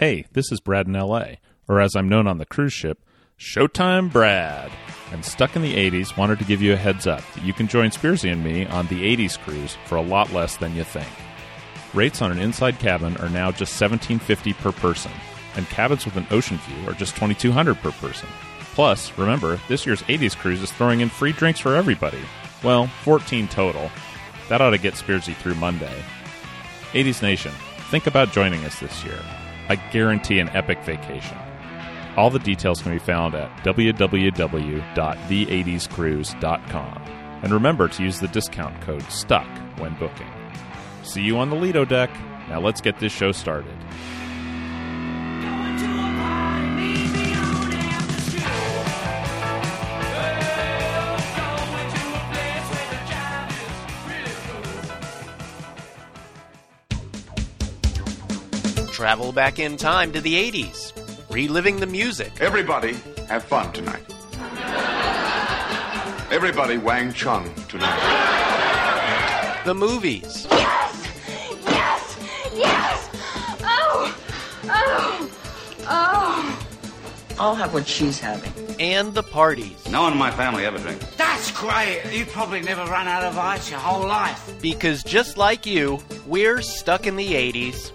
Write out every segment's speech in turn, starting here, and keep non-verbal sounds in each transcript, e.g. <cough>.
Hey, this is Brad in LA, or as I'm known on the cruise ship, Showtime Brad. And Stuck in the 80s wanted to give you a heads up that you can join Spearsy and me on the 80s cruise for a lot less than you think. Rates on an inside cabin are now just 1750 per person, and cabins with an ocean view are just 2200 per person. Plus, remember, this year's 80s cruise is throwing in free drinks for everybody. Well, 14 total. That ought to get Spearsy through Monday. 80s Nation, think about joining us this year. I guarantee an epic vacation. All the details can be found at www.the80scruise.com. And remember to use the discount code STUCK when booking. See you on the Lido deck. Now let's get this show started. Travel back in time to the 80s, reliving the music, Everybody have fun tonight. Everybody Wang Chung tonight. the movies, Yes! Yes! Yes! Oh! Oh! Oh! I'll have what she's having. and the parties. No one in my family ever drinks. That's great. You've probably never run out of ice your whole life. Because just like you, we're stuck in the 80s.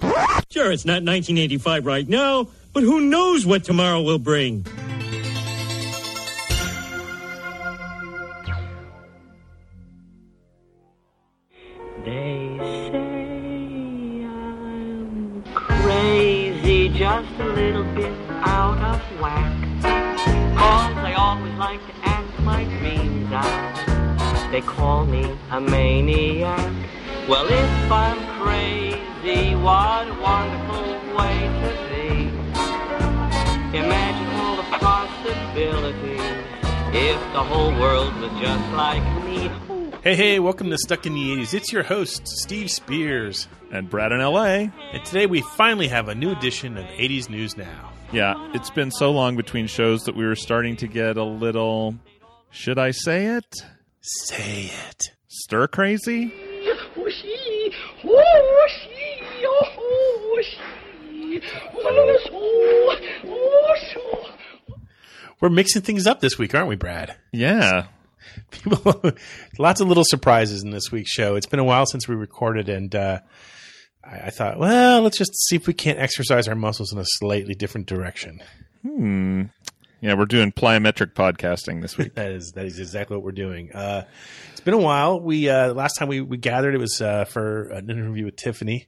Sure, it's not 1985 right now, but who knows what tomorrow will bring? They say I'm crazy, just a little bit out of whack. Cause I always like to act my dreams out. They call me a maniac. Well, if I'm crazy, what a wonderful way to be. Imagine all the possibilities if the whole world was just like me. Hey, hey, welcome to Stuck in the 80s. It's your host, Steve Spears. And Brad in LA. And today we finally have a new edition of 80s News Now. Yeah, it's been so long between shows that we were starting to get a little, should I say it? Say it. Stir crazy? We're mixing things up this week, aren't we, Brad? Yeah. <laughs> People, lots of little surprises in this week's show. It's been a while since we recorded, and uh, I, I thought, well, let's just see if we can't exercise our muscles in a slightly different direction. Yeah, we're doing plyometric podcasting this week. <laughs> That is that is exactly what we're doing. Uh, it's been a while. We uh, last time we, we gathered, it was uh, for an interview with Tiffany,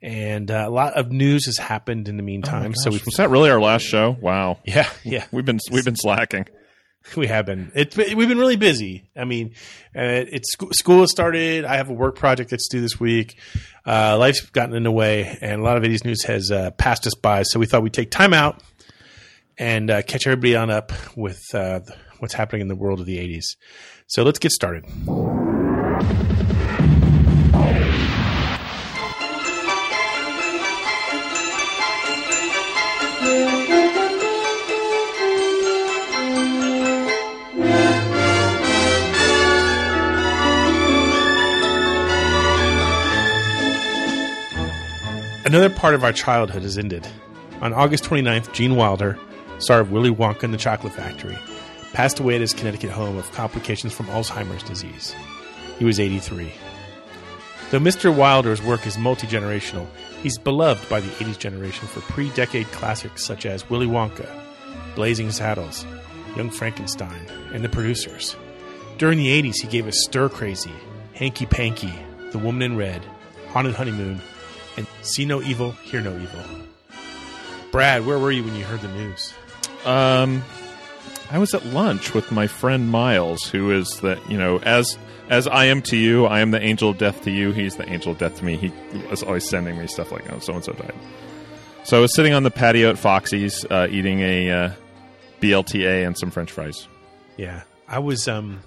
and uh, a lot of news has happened in the meantime. so we, Was that really our last show? Wow. yeah, yeah, We've been we've been slacking. <laughs> we have been. It's been, we've been really busy. I mean, uh, it's school has started. I have a work project that's due this week. Uh, life's gotten in the way, and a lot of 80s news has uh, passed us by. So we thought we'd take time out and uh, catch everybody on up with uh, what's happening in the world of the 80s. So let's get started. Another part of our childhood has ended. On August 29th, Gene Wilder, star of Willy Wonka and the Chocolate Factory, passed away at his Connecticut home of complications from Alzheimer's disease. He was 83. Though Mr. Wilder's work is multi generational, he's beloved by the 80s generation for pre decade classics such as Willy Wonka, Blazing Saddles, Young Frankenstein, and The Producers. During the 80s, he gave us Stir Crazy, Hanky Panky, The Woman in Red, Haunted Honeymoon, and See No Evil, Hear No Evil. Brad, where were you when you heard the news? Um, I was at lunch with my friend Miles, who is the you know as as I am to you, I am the angel of death to you. He's the angel of death to me. He was always sending me stuff like, "Oh, so and so died." So I was sitting on the patio at Foxy's, uh, eating a uh, BLTA and some French fries. Yeah, I was. Um,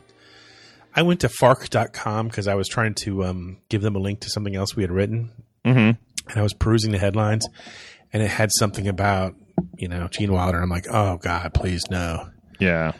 I went to Fark.com because I was trying to um, give them a link to something else we had written, Mm-hmm. and I was perusing the headlines, and it had something about you know Gene Wilder. I'm like, oh God, please no. Yeah.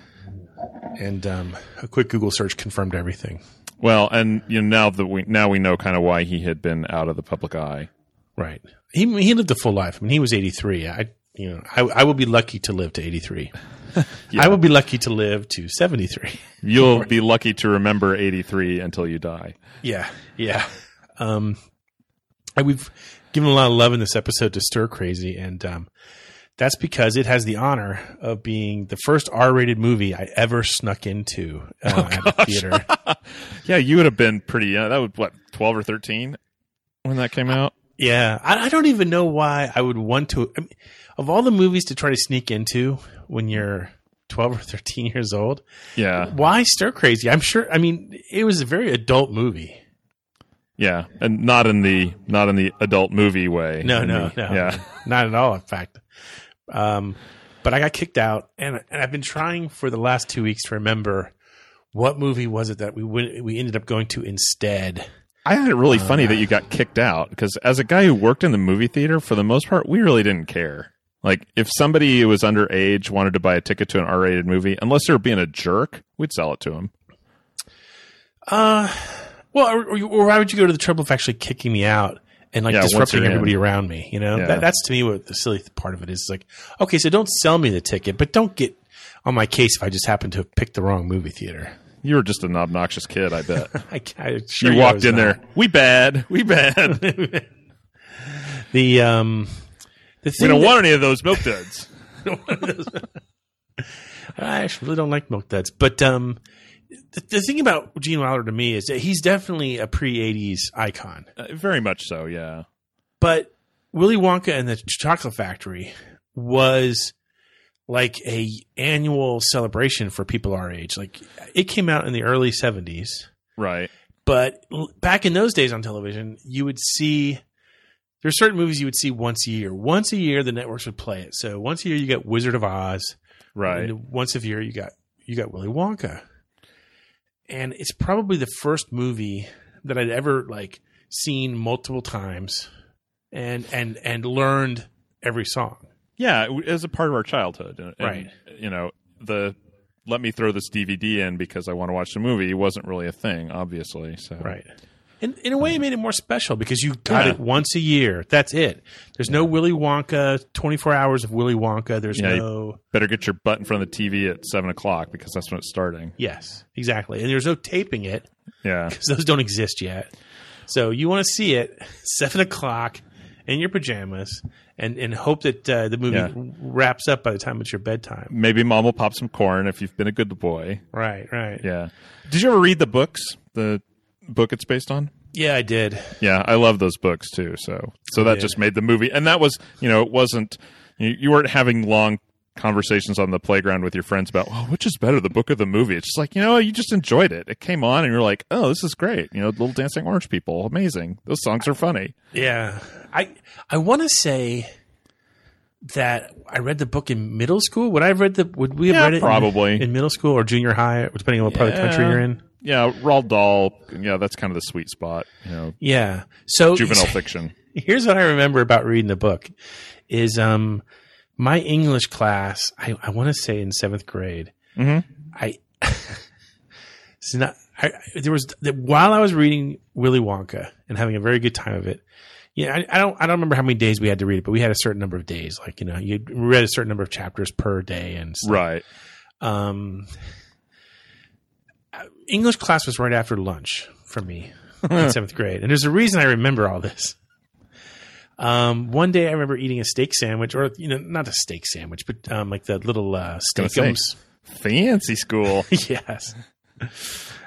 And um, a quick Google search confirmed everything. Well, and you know now that we now we know kind of why he had been out of the public eye. Right. He he lived a full life. I mean, he was 83. I you know, I I will be lucky to live to 83. <laughs> I will be lucky to live to 73. You'll be lucky to remember 83 until you die. Yeah. Yeah. Um we've given a lot of love in this episode to Stir Crazy and um that's because it has the honor of being the first R-rated movie I ever snuck into uh, at a theater. <laughs> Yeah, you would have been pretty young. That was what, 12 or 13 when that came out? Yeah, I, I don't even know why I would want to. I mean, of all the movies to try to sneak into when you're 12 or 13 years old, Yeah. why Stir Crazy? I'm sure. I mean, it was a very adult movie. Yeah. And not in the not in the adult movie way. No, no, the- no, Yeah. <laughs> not at all. In fact, um, but I got kicked out, and and I've been trying for the last two weeks to remember what movie was it that we went, we ended up going to instead. I find it really funny that you got kicked out because as a guy who worked in the movie theater, for the most part, we really didn't care. Like if somebody who was underage wanted to buy a ticket to an R-rated movie, unless they were being a jerk, we'd sell it to them. Uh, well, or, or, or why would you go to the trouble of actually kicking me out and like Yeah, disrupting you're in. everybody around me? You know, Yeah. that, that's to me what the silly part of it is. It's like, okay, so don't sell me the ticket, but don't get on my case if I just happen to have picked the wrong movie theater. You were just an obnoxious kid, I bet. <laughs> I, I sure you walked in not. there, we bad, we bad. <laughs> The um, the we don't that- want any of those milk duds. <laughs> I actually really don't like milk duds, but um, the, the thing about Gene Wilder to me is that he's definitely a pre '80s icon. Uh, very much so, yeah. But Willy Wonka and the Chocolate Factory was like a annual celebration for people our age. Like it came out in the early '70s, Right. but l- back in those days on television, you would see there are certain movies you would see once a year. Once a year, the networks would play it. So once a year, you got Wizard of Oz. Right. And once a year, you got you got Willy Wonka, and it's probably the first movie that I'd ever like seen multiple times, and and and learned every song. Yeah, as a part of our childhood. And, Right. You know, the let me throw this DVD in because I want to watch the movie wasn't really a thing, obviously. So Right. In, in a way, it made it more special because you got Yeah. it once a year. That's it. There's no Willy Wonka. Twenty four hours of Willy Wonka. There's Yeah, no. better get your butt in front of the TV at seven o'clock because that's when it's starting. Yes, exactly. And there's no taping it. Yeah. because those don't exist yet. So you want to see it <laughs> seven o'clock in your pajamas and and hope that uh, the movie Yeah. wraps up by the time it's your bedtime. Maybe mom will pop some corn if you've been a good boy. Right, right. Yeah. Did you ever read the books? The book it's based on? Yeah, I did. Yeah, I love those books too. So so that just made the movie, and that was you know it wasn't you, you weren't having long conversations on the playground with your friends about oh which is better the book or the movie. It's just like you know you just enjoyed it. It came on and you're like oh this is great. You know little dancing orange people amazing. Those songs are funny. Yeah, I I want to say that I read the book in middle school. Would I have read the? Would we have Yeah, read it probably. in, middle school or junior high, depending on what part of the country you're in? Yeah, Roald Dahl. Yeah, that's kind of the sweet spot. You know, Yeah. So juvenile <laughs> fiction. here's what I remember about reading the book is um my English class I, I want to say in seventh grade Mm-hmm. I <laughs> it's not I, there was that while I was reading Willy Wonka and having a very good time of it yeah I, I don't I don't remember how many days we had to read it but we had a certain number of days like you know you read a certain number of chapters per day and stuff. Right. um English class was right after lunch for me in <laughs> seventh grade, and there's a reason I remember all this. Um, one day I remember eating a steak sandwich, or you know, not a steak sandwich, but um, like the little uh, steakums. Fancy school. <laughs> yes.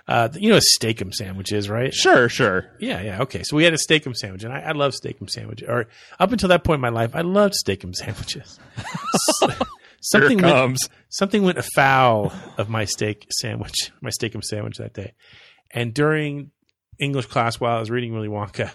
Uh, you know what a steakum sandwich is, right? sure, sure. Yeah, yeah. Okay, so we had a steakum sandwich, and I, I love steakum sandwiches. Or up until that point in my life, I loved steakum sandwiches. <laughs> Here something it went, comes. something went afoul of my steak sandwich, my steakum sandwich that day. And during English class, while I was reading Willy Wonka,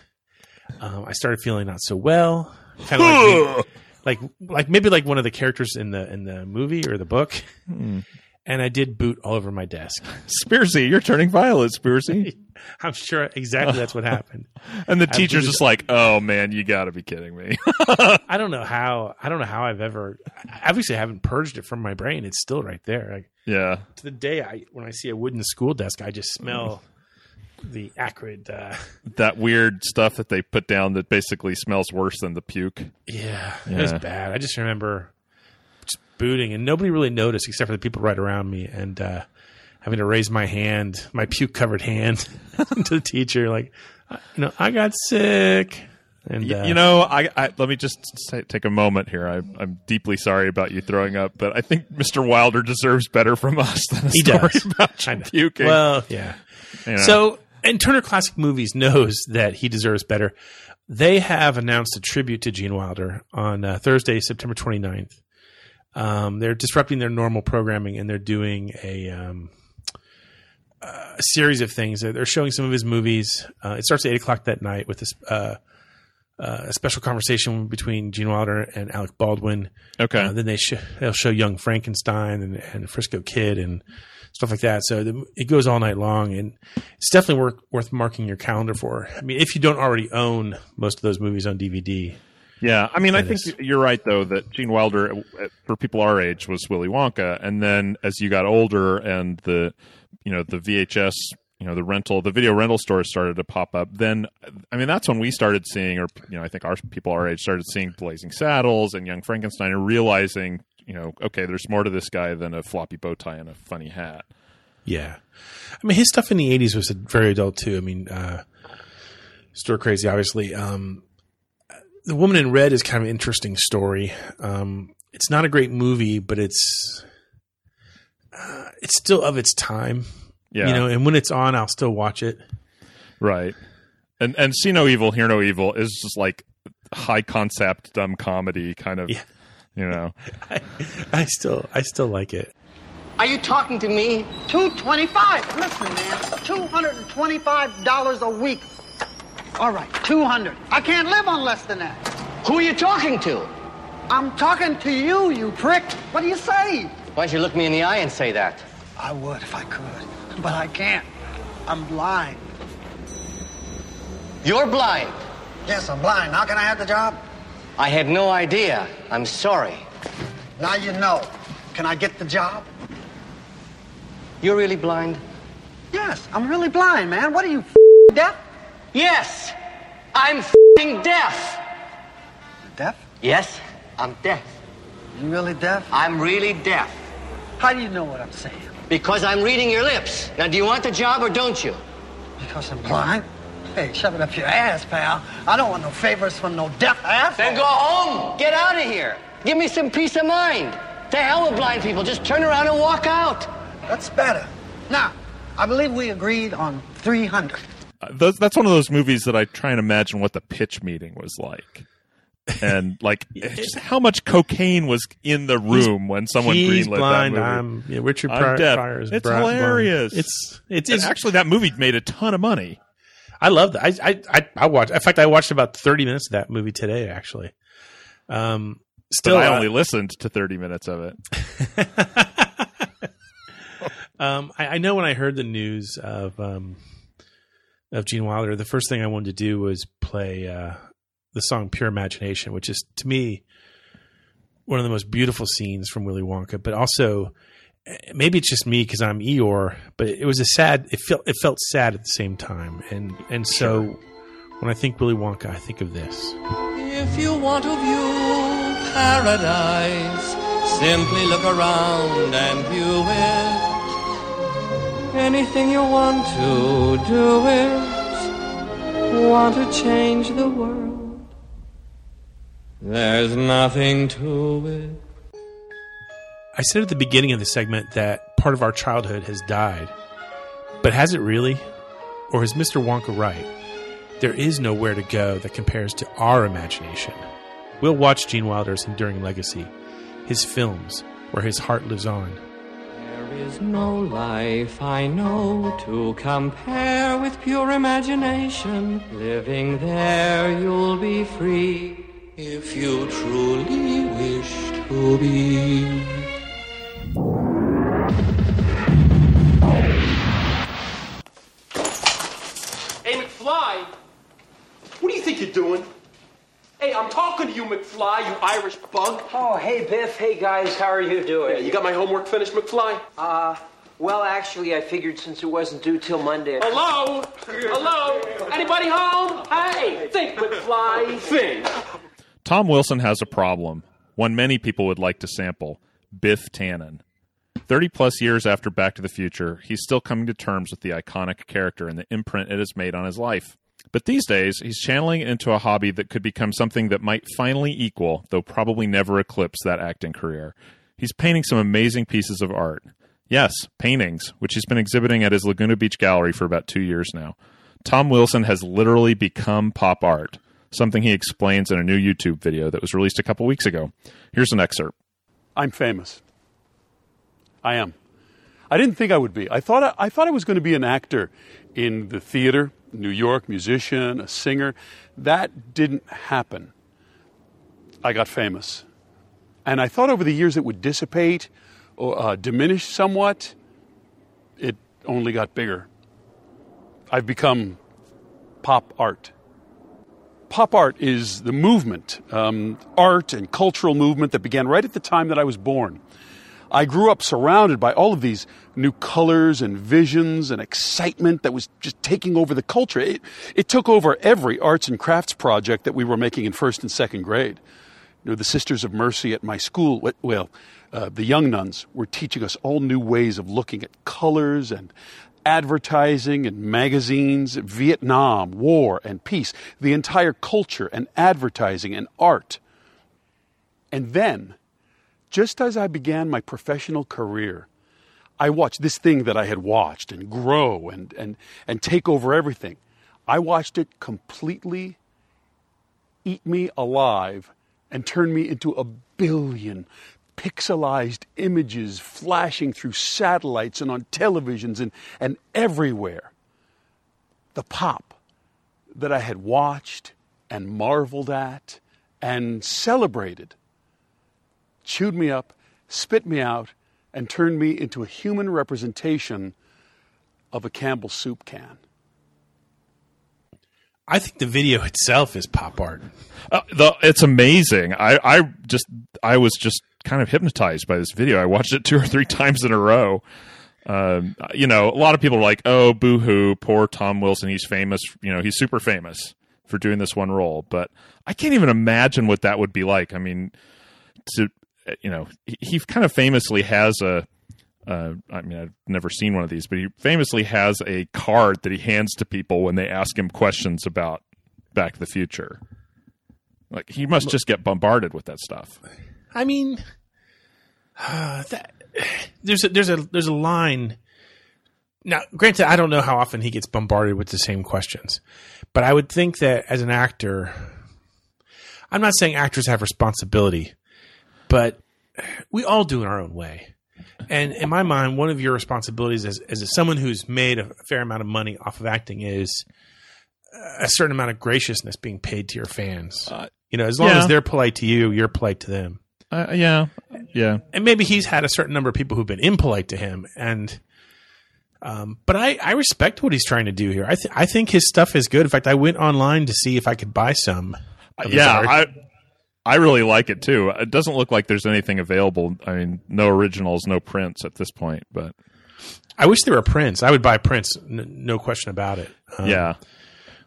um, I started feeling not so well. Kind of like, like, like maybe like one of the characters in the in the movie or the book. Hmm. And I did boot all over my desk. Spearsy, you're turning violet, Spearsy. <laughs> <laughs> I'm sure exactly that's what <laughs> happened. And the teacher's just like, "Oh man, you got to be kidding me." <laughs> I don't know how. I don't know how I've ever. Obviously, I haven't purged it from my brain. It's still right there. Like, yeah, to the day I when I see a wooden school desk, I just smell the acrid. Uh, that weird stuff that they put down that basically smells worse than the puke. yeah, it was bad. I just remember just booting, and nobody really noticed except for the people right around me, and uh, having to raise my hand, my puke covered hand, <laughs> to the teacher, like, "I- you know, I got sick. And uh, you know, I, I let me just say, take a moment here. I, I'm deeply sorry about you throwing up, but I think Mr. Wilder deserves better from us than a he story does. <laughs> about you puking. Well, yeah. You know. So, and Turner Classic Movies knows that he deserves better. They have announced a tribute to Gene Wilder on uh, Thursday, September 29th. Um, they're disrupting their normal programming and they're doing a, um, a series of things. They're showing some of his movies. Uh, it starts at 8 o'clock that night with this, uh, uh, a special conversation between Gene Wilder and Alec Baldwin. okay, Uh, then they sh- they'll show Young Frankenstein and, and Frisco Kid and stuff like that. So the, it goes all night long, and it's definitely worth worth marking your calendar for. I mean, if you don't already own most of those movies on DVD, yeah. I mean, I think you're right though that Gene Wilder, uh, for people our age, was Willy Wonka, and then as you got older and the, you know, the VHS. You know the rental, the video rental stores started to pop up. Then, I mean, that's when we started seeing, or you know, I think our people our age started seeing Blazing Saddles and Young Frankenstein, and realizing, you know, okay, there's more to this guy than a floppy bow tie and a funny hat. yeah. I mean, his stuff in the '80s was very adult too. I mean, uh, Stir Crazy, obviously. Um, the Woman in Red is kind of an interesting story. Um, it's not a great movie, but it's uh, it's still of its time. Yeah, You know, and when it's on, I'll still watch it. Right. And and See No Evil, Hear No Evil is just like high concept dumb comedy kind of Yeah. you know. <laughs> I, I still I still like it. Are you talking to me? 225. Listen, man. $225 a week. All right, 200. I can't live on less than that. Who are you talking to? I'm talking to you, you prick. What do you say? Why don't you look me in the eye and say that? I would if I could, but I can't. I'm blind. You're blind. Yes, I'm blind. How can I have the job? I had no idea. I'm sorry. Now you know. Can I get the job? You're really blind? Yes, I'm really blind, man. What are you, deaf? Yes. I'm fing deaf. Deaf? Yes, I'm deaf. You really deaf? I'm really deaf. How do you know what I'm saying? Because I'm reading your lips. Now, do you want the job or don't you? Because I'm blind? Hey, shove it up your ass, pal. I don't want no favors from no deaf ass. Then go home. Get out of here. Give me some peace of mind. To hell with blind people. Just turn around and walk out. That's better. Now, I believe we agreed on 300. Uh, Those, that's one of those movies that I try and imagine what the pitch meeting was like. And like <laughs> just how much cocaine was in the room when someone He's greenlit blind. that movie. I'm yeah, Richard Pryor. Pryor is It's bri- blind. hilarious. It's it's, it's actually that movie made a ton of money. I love that. I I I, I watched. In fact, I watched about thirty minutes of that movie today. Actually, um, Still, still, I uh, only listened to 30 minutes of it. <laughs> <laughs> um, I, I know when I heard the news of um, of Gene Wilder, the first thing I wanted to do was play uh, the song "Pure Imagination," which is to me one of the most beautiful scenes from Willy Wonka. But also, eh, maybe it's just me because I'm Eeyore, but it was a sad. It felt it felt sad at the same time, and and so when I think Willy Wonka, I think of this. If you want to view paradise, simply look around and view it. Anything you want to do it. Want to change the world. There's nothing to it. I said at the beginning of the segment that part of our childhood has died. But has it really? Or is Mr. Wonka right? There is nowhere to go that compares to our imagination. We'll watch Gene Wilder's enduring legacy, his films, where his heart lives on. There is no life I know to compare with pure imagination. Living there, you'll be free if you truly wish to be. Hey, McFly, what do you think you're doing? Hey, I'm talking to you, McFly, you Irish bug. Oh, hey, Biff. Hey, guys. How are you doing? Yeah, you got my homework finished, McFly? Uh, Well, actually, I figured since it wasn't due till Monday. Hello? Hello? Anybody home? Hey, think, McFly, <laughs> think. Tom Wilson has a problem, one many people would like to sample Biff Tannen. 30 plus years after Back to the Future, he's still coming to terms with the iconic character and the imprint it has made on his life. But these days, he's channeling it into a hobby that could become something that might finally equal, though probably never eclipse, that acting career. He's painting some amazing pieces of art. Yes, paintings, which he's been exhibiting at his Laguna Beach gallery for about two years now. Tom Wilson has literally become pop art, something he explains in a new YouTube video that was released a couple weeks ago. Here's an excerpt. I'm famous. I am. I didn't think I would be. I thought I, I thought I was going to be an actor in the theater, New York, musician, a singer. That didn't happen. I got famous, and I thought over the years it would dissipate or uh, diminish somewhat. It only got bigger. I've become pop art. Pop art is the movement, um, art and cultural movement that began right at the time that I was born. I grew up surrounded by all of these new colors and visions and excitement that was just taking over the culture. It, it took over every arts and crafts project that we were making in first and second grade. You know, the Sisters of Mercy at my school, well, uh, the young nuns were teaching us all new ways of looking at colors and advertising and magazines, Vietnam, war and peace, the entire culture and advertising and art. And then, just as I began my professional career, I watched this thing that I had watched and grow and, and, and take over everything. I watched it completely eat me alive and turn me into a billion pixelized images flashing through satellites and on televisions and, and everywhere. The pop that I had watched and marveled at and celebrated chewed me up, spit me out, and turned me into a human representation of a Campbell soup can. I think the video itself is pop art. Uh, the, it's amazing. I, I just I was just kind of hypnotized by this video. I watched it two or three <laughs> times in a row. Um, you know, a lot of people are like, "Oh, boo hoo, poor Tom Wilson. He's famous. You know, he's super famous for doing this one role." But I can't even imagine what that would be like. I mean, to you know, he, he kind of famously has a. Uh, I mean, I've never seen one of these, but he famously has a card that he hands to people when they ask him questions about Back to the Future. Like he must just get bombarded with that stuff. I mean, uh, <sighs> that, there's a, there's a there's a line. Now, granted, I don't know how often he gets bombarded with the same questions, but I would think that as an actor, I'm not saying actors have responsibility, but we all do in our own way. And in my mind, one of your responsibilities as, as someone who's made a fair amount of money off of acting is a certain amount of graciousness being paid to your fans. you know, as long yeah. as they're polite to you, you're polite to them. Uh, yeah, yeah. And maybe he's had a certain number of people who've been impolite to him, and um, but I, I respect what he's trying to do here. I th- I think his stuff is good. In fact, I went online to see if I could buy some. yeah, art. I I really like it too. It doesn't look like there's anything available. I mean, no originals, no prints at this point. But I wish there were prints. I would buy prints, n- no question about it. Um, Yeah.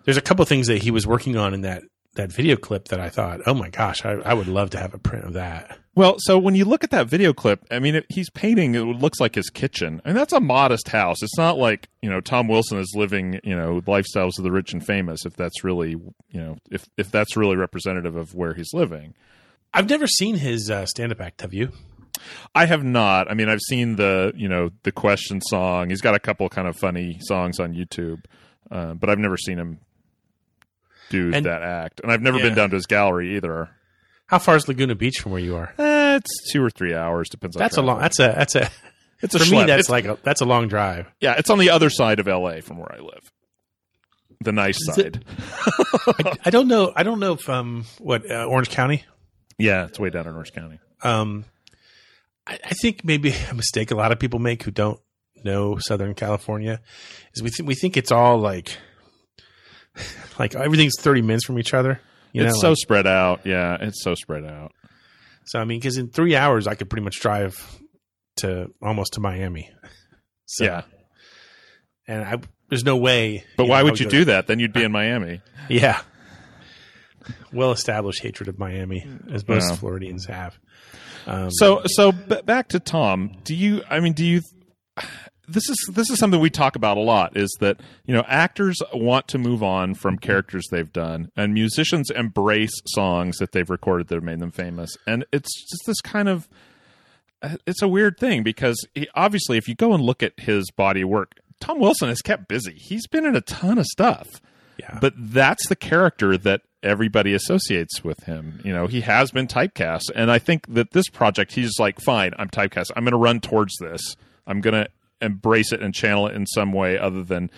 there's a couple things that he was working on in that that video clip that I thought, oh my gosh, I, I would love to have a print of that. well, so when you look at that video clip, I mean, it, he's painting. It looks like his kitchen, and that's a modest house. It's not like you know Tom Wilson is living you know lifestyles of the rich and famous. If that's really you know if if that's really representative of where he's living. I've never seen his uh, stand up act. Have you? I have not. I mean, I've seen the you know the question song. He's got a couple kind of funny songs on YouTube, uh, but I've never seen him do And- that act, and I've never Yeah. been down to his gallery either. How far is Laguna Beach from where you are? Eh, it's two or three hours, depends. on That's a long. That's a that's a. <laughs> It's a for me. schlep. That's It's- like a that's a long drive. Yeah, it's on the other side of L.A. from where I live, the nice Is it- side. I, I don't know. I don't know if um what uh, Orange County. Yeah, it's way down in Orange County. Um, I, I think maybe a mistake a lot of people make who don't know Southern California is we think we think it's all like like everything's thirty minutes from each other. You it's know, so like- spread out. Yeah, it's so spread out. so I mean, because in three hours I could pretty much drive to almost to Miami. So, Yeah. and I there's no way. But why I would you go- do that? Then you'd be in Miami. <laughs> Yeah. Well established hatred of Miami, as most Yeah. Floridians have. Um, So so b- back to Tom. Do you? I mean, do you? This is this is something we talk about a lot. Is that you know actors want to move on from mm-hmm. characters they've done, and musicians embrace songs that they've recorded that have made them famous. And it's just this kind of uh, it's a weird thing because he, obviously, if you go and look at his body of work, Tom Wilson has kept busy. He's been in a ton of stuff. Yeah. But that's the character that everybody associates with him. You know, he has been typecast. And I think that this project, he's like, fine, I'm typecast. I'm going to run towards this. I'm going to embrace it and channel it in some way other than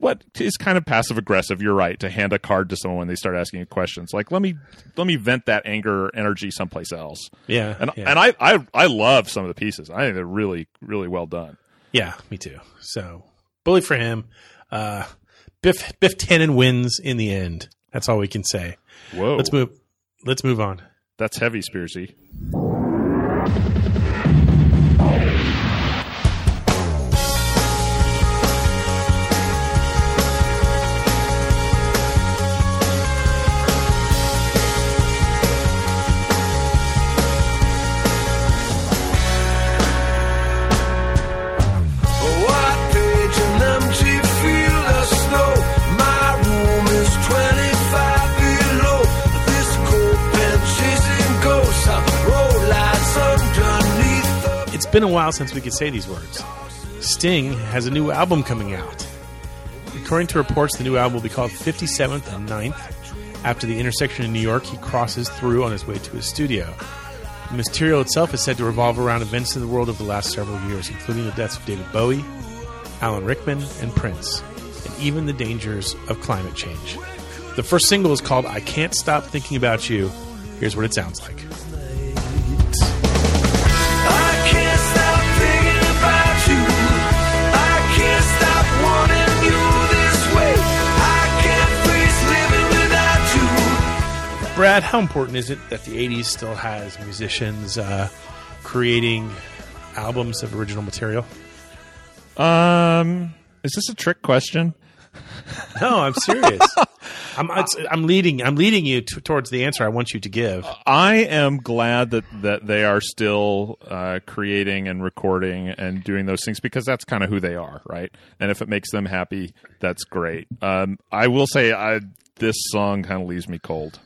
what is kind of passive aggressive you're right to hand a card to someone when they start asking you questions like let me let me vent that anger or energy someplace else Yeah, and yeah. and I, I i love some of the pieces i think they're really really well done Yeah, me too. So bully for him. Uh, Biff Biff Tannen wins in the end. That's all we can say. whoa Let's move. Let's move on. that's heavy spearsy been a while since we could say these words. Sting has a new album coming out. According to reports, the new album will be called 57th and 9th. After the intersection in New York, he crosses through on his way to his studio. The material itself is said to revolve around events in the world of the last several years, including the deaths of David Bowie, Alan Rickman, and Prince, and even the dangers of climate change. The first single is called I Can't Stop Thinking About You. Here's what it sounds like. Brad, how important is it that the 80s still has musicians uh, creating albums of original material? um is this a trick question No, I'm serious. <laughs> I'm, I'm leading. I'm leading you t- towards the answer I want you to give. I am glad that that they are still uh, creating and recording and doing those things because that's kind of who they are, right? And if it makes them happy, that's great. Um, I will say, I this song kind of leaves me cold.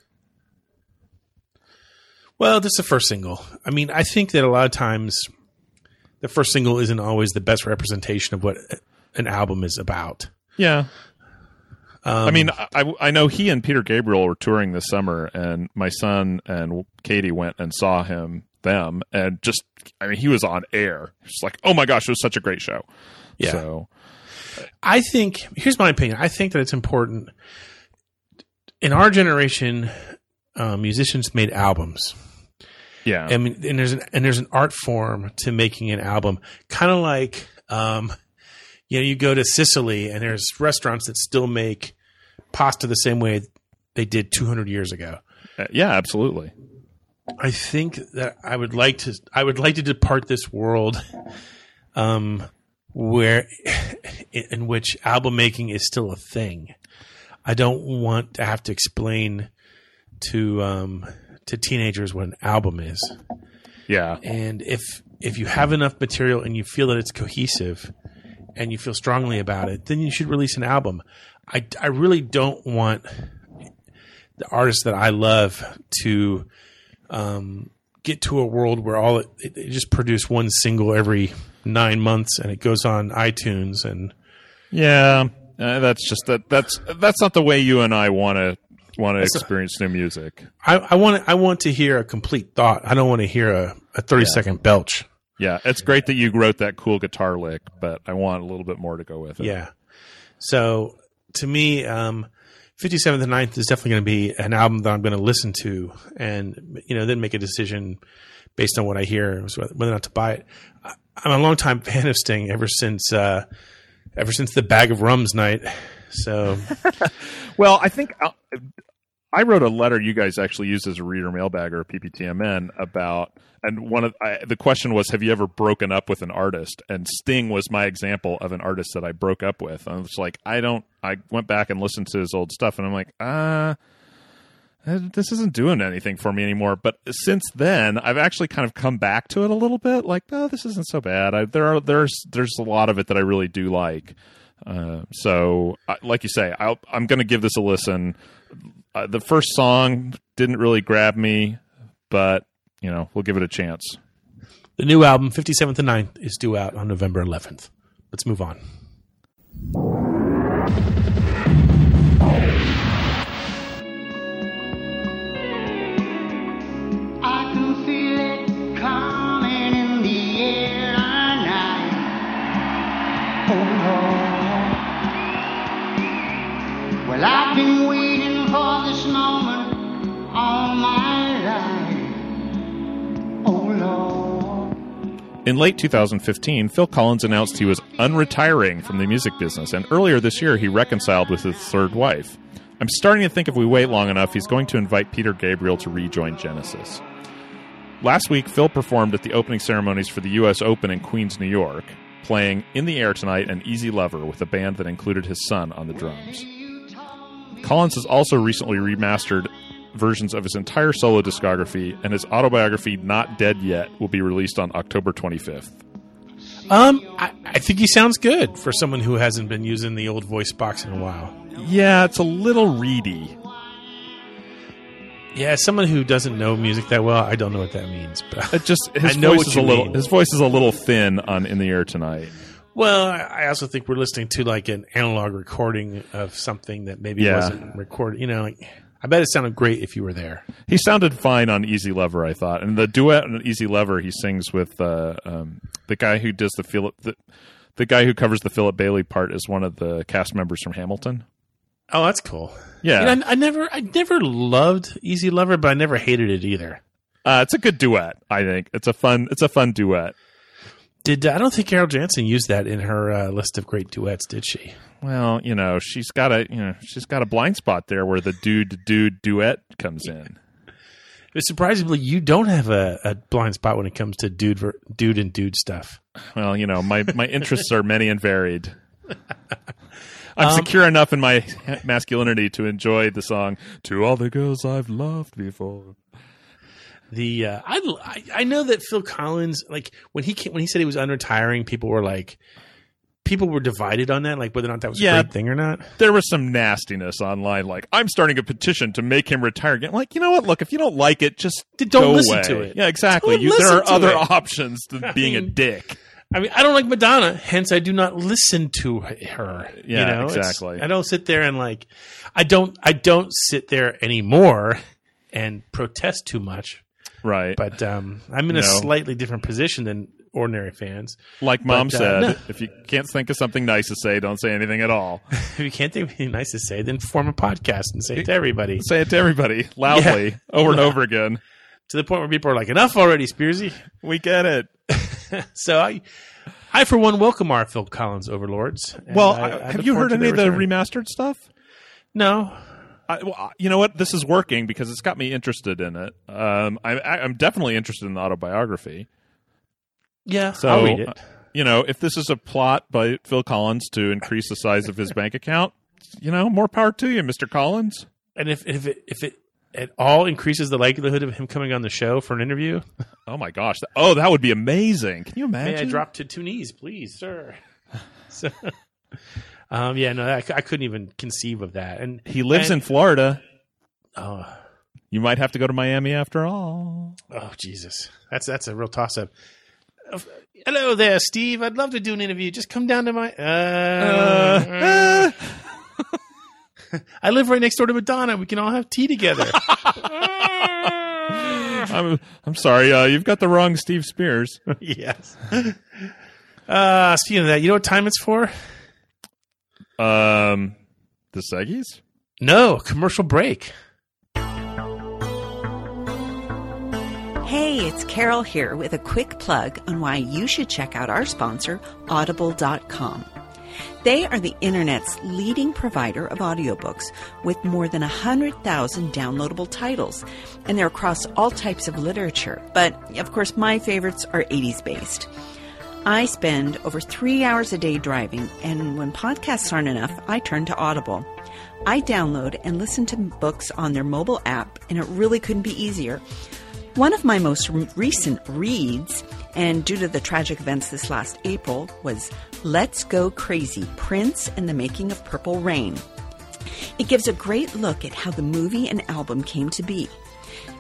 Well, this is the first single. I mean, I think that a lot of times the first single isn't always the best representation of what an album is about. Yeah. Um, I mean, I, I know he and Peter Gabriel were touring this summer, and my son and Katie went and saw him, them, and just, I mean, he was on air. Just like, oh my gosh, it was such a great show. Yeah. So, I think here's my opinion. I think that it's important in our generation. Uh, musicians made albums. yeah. I mean, and there's an and there's an art form to making an album, kind of like, um, you know, you go to Sicily and there's restaurants that still make pasta the same way they did 200 years ago. Uh, yeah, absolutely. I think that I would like to I would like to depart this world um where in which album making is still a thing. I don't want to have to explain to um to teenagers what an album is. Yeah. And if if you have enough material and you feel that it's cohesive and you feel strongly about it, then you should release an album. I, I really don't want the artists that I love to um, get to a world where all it, it, just produce one single every nine months and it goes on iTunes and Yeah, uh, that's just that. That's that's not the way you and I want to want to a- experience new music. I, I want I want to hear a complete thought. I don't want to hear a, a thirty second belch. Yeah, it's great that you wrote that cool guitar lick, but I want a little bit more to go with it. Yeah. So to me, um, 57th and 9th is definitely going to be an album that I'm going to listen to and, you know, then make a decision based on what I hear whether or not to buy it. I'm a longtime fan of Sting ever since, uh, ever since the Bag of Rums night. So <laughs> Well, I think uh, I wrote a letter you guys actually used as a reader mailbag or a PPTMN about, and one of I, the question was, have you ever broken up with an artist? And Sting was my example of an artist that I broke up with. I was like, I don't. I went back and listened to his old stuff, and I'm like, ah. Uh, this isn't doing anything for me anymore. But since then, I've actually kind of come back to it a little bit. Like, oh, this isn't so bad. I, there are there's there's a lot of it that I really do like. Uh, so, I- like you say, I'll, I'm going to give this a listen. Uh, the first song didn't really grab me, but you know, we'll give it a chance. The new album, 57th and 9th, is due out on November 11th. Let's move on. In late 2015, Phil Collins announced he was unretiring from the music business, and earlier this year he reconciled with his third wife. I'm starting to think if we wait long enough, he's going to invite Peter Gabriel to rejoin Genesis. Last week, Phil performed at the opening ceremonies for the U.S. Open in Queens, New York, playing In the Air Tonight and Easy Lover with a band that included his son on the drums. Collins has also recently remastered versions of his entire solo discography, and his autobiography, Not Dead Yet, will be released on October 25th. Um, I, I think he sounds good for someone who hasn't been using the old voice box in a while. Yeah, it's a little reedy. Yeah, as someone who doesn't know music that well, I don't know what that means. But It just <laughs> his I know voice what is you a little mean. his voice is a little thin on In the Air Tonight. Well, I I also think we're listening to like an analog recording of something that maybe Yeah. wasn't recorded. You know, like I bet it sounded great if you were there. He sounded fine on Easy Lover, I thought, and the duet on Easy Lover he sings with uh, um, the guy who does the Philip the, the guy who covers the Philip Bailey part is one of the cast members from Hamilton. Oh, that's cool. Yeah. You know, I, I never, I never loved Easy Lover, but I never hated it either. Uh, it's a good duet, I think. It's a fun it's a fun duet. Did I don't think Carol Jansen used that in her uh, list of great duets? Did she? Well, you know, she's got a you know she's got a blind spot there where the dude dude duet comes in. Surprisingly, you don't have a, a blind spot when it comes to dude, ver- dude and dude stuff. Well, you know, my my interests are many and varied. <laughs> I'm Um, secure enough in my masculinity to enjoy the song "To All the Girls I've Loved Before." The uh, I, I know that Phil Collins like when he came, when he said he was unretiring, people were like, people were divided on that, like whether or not that was Yeah. a great thing or not. There was some nastiness online, like I'm starting a petition to make him retire again. Like, you know what? Look, if you don't like it, just don't listen away. to it. Yeah, exactly. You, there are other it. options to <laughs> I being a dick. I mean, I don't like Madonna, hence I do not listen to her. Yeah, you know? It's- exactly. I don't sit there and like, I don't, I don't sit there anymore and protest too much. Right. But um, I'm in a No. slightly different position than ordinary fans. Like mom But, uh, said, no. if you can't think of something nice to say, don't say anything at all. <laughs> if you can't think of anything nice to say, then form a podcast and say it to everybody. Say it to everybody <laughs> loudly Yeah. over and <laughs> over again. To the point where people are like, enough already, Spearsy. We get it. so I, I for one welcome our Phil Collins overlords. And Well, I- I- have look you forward heard to any of the return. remastered stuff? No. I, well, you know what? This is working because it's got me interested in it. Um, I, I, I'm definitely interested in the autobiography. Yeah, So, I'll read it. uh, you know, if this is a plot by Phil Collins to increase the size of his bank account, you know, more power to you, Mr. Collins. And if if it if it at all increases the likelihood of him coming on the show for an interview, <laughs> Oh my gosh! Oh, that would be amazing. Can you imagine? may I drop to two knees, please, sir? <laughs> so, um, yeah, no, I, I couldn't even conceive of that. And He lives and- in Florida. Oh, You might have to go to Miami after all. oh, Jesus, that's that's a real toss up. Hello there, Steve. I'd love to do an interview. Just come down to my. Uh, <laughs> I live right next door to Madonna. We can all have tea together. <laughs> I'm I'm sorry. Uh, you've got the wrong Steve Spears. <laughs> yes. Uh, speaking of that, you know what time it's for? Um, the Seggies. No, commercial break. Hey, it's Carol here with a quick plug on why you should check out our sponsor, Audible.com. They are the internet's leading provider of audiobooks with more than 100,000 downloadable titles, and they're across all types of literature. But of course, my favorites are 80s based. I spend over three hours a day driving, and when podcasts aren't enough, I turn to Audible. I download and listen to books on their mobile app, and it really couldn't be easier. One of my most recent reads, and due to the tragic events this last April, was Let's Go Crazy Prince and the Making of Purple Rain. It gives a great look at how the movie and album came to be.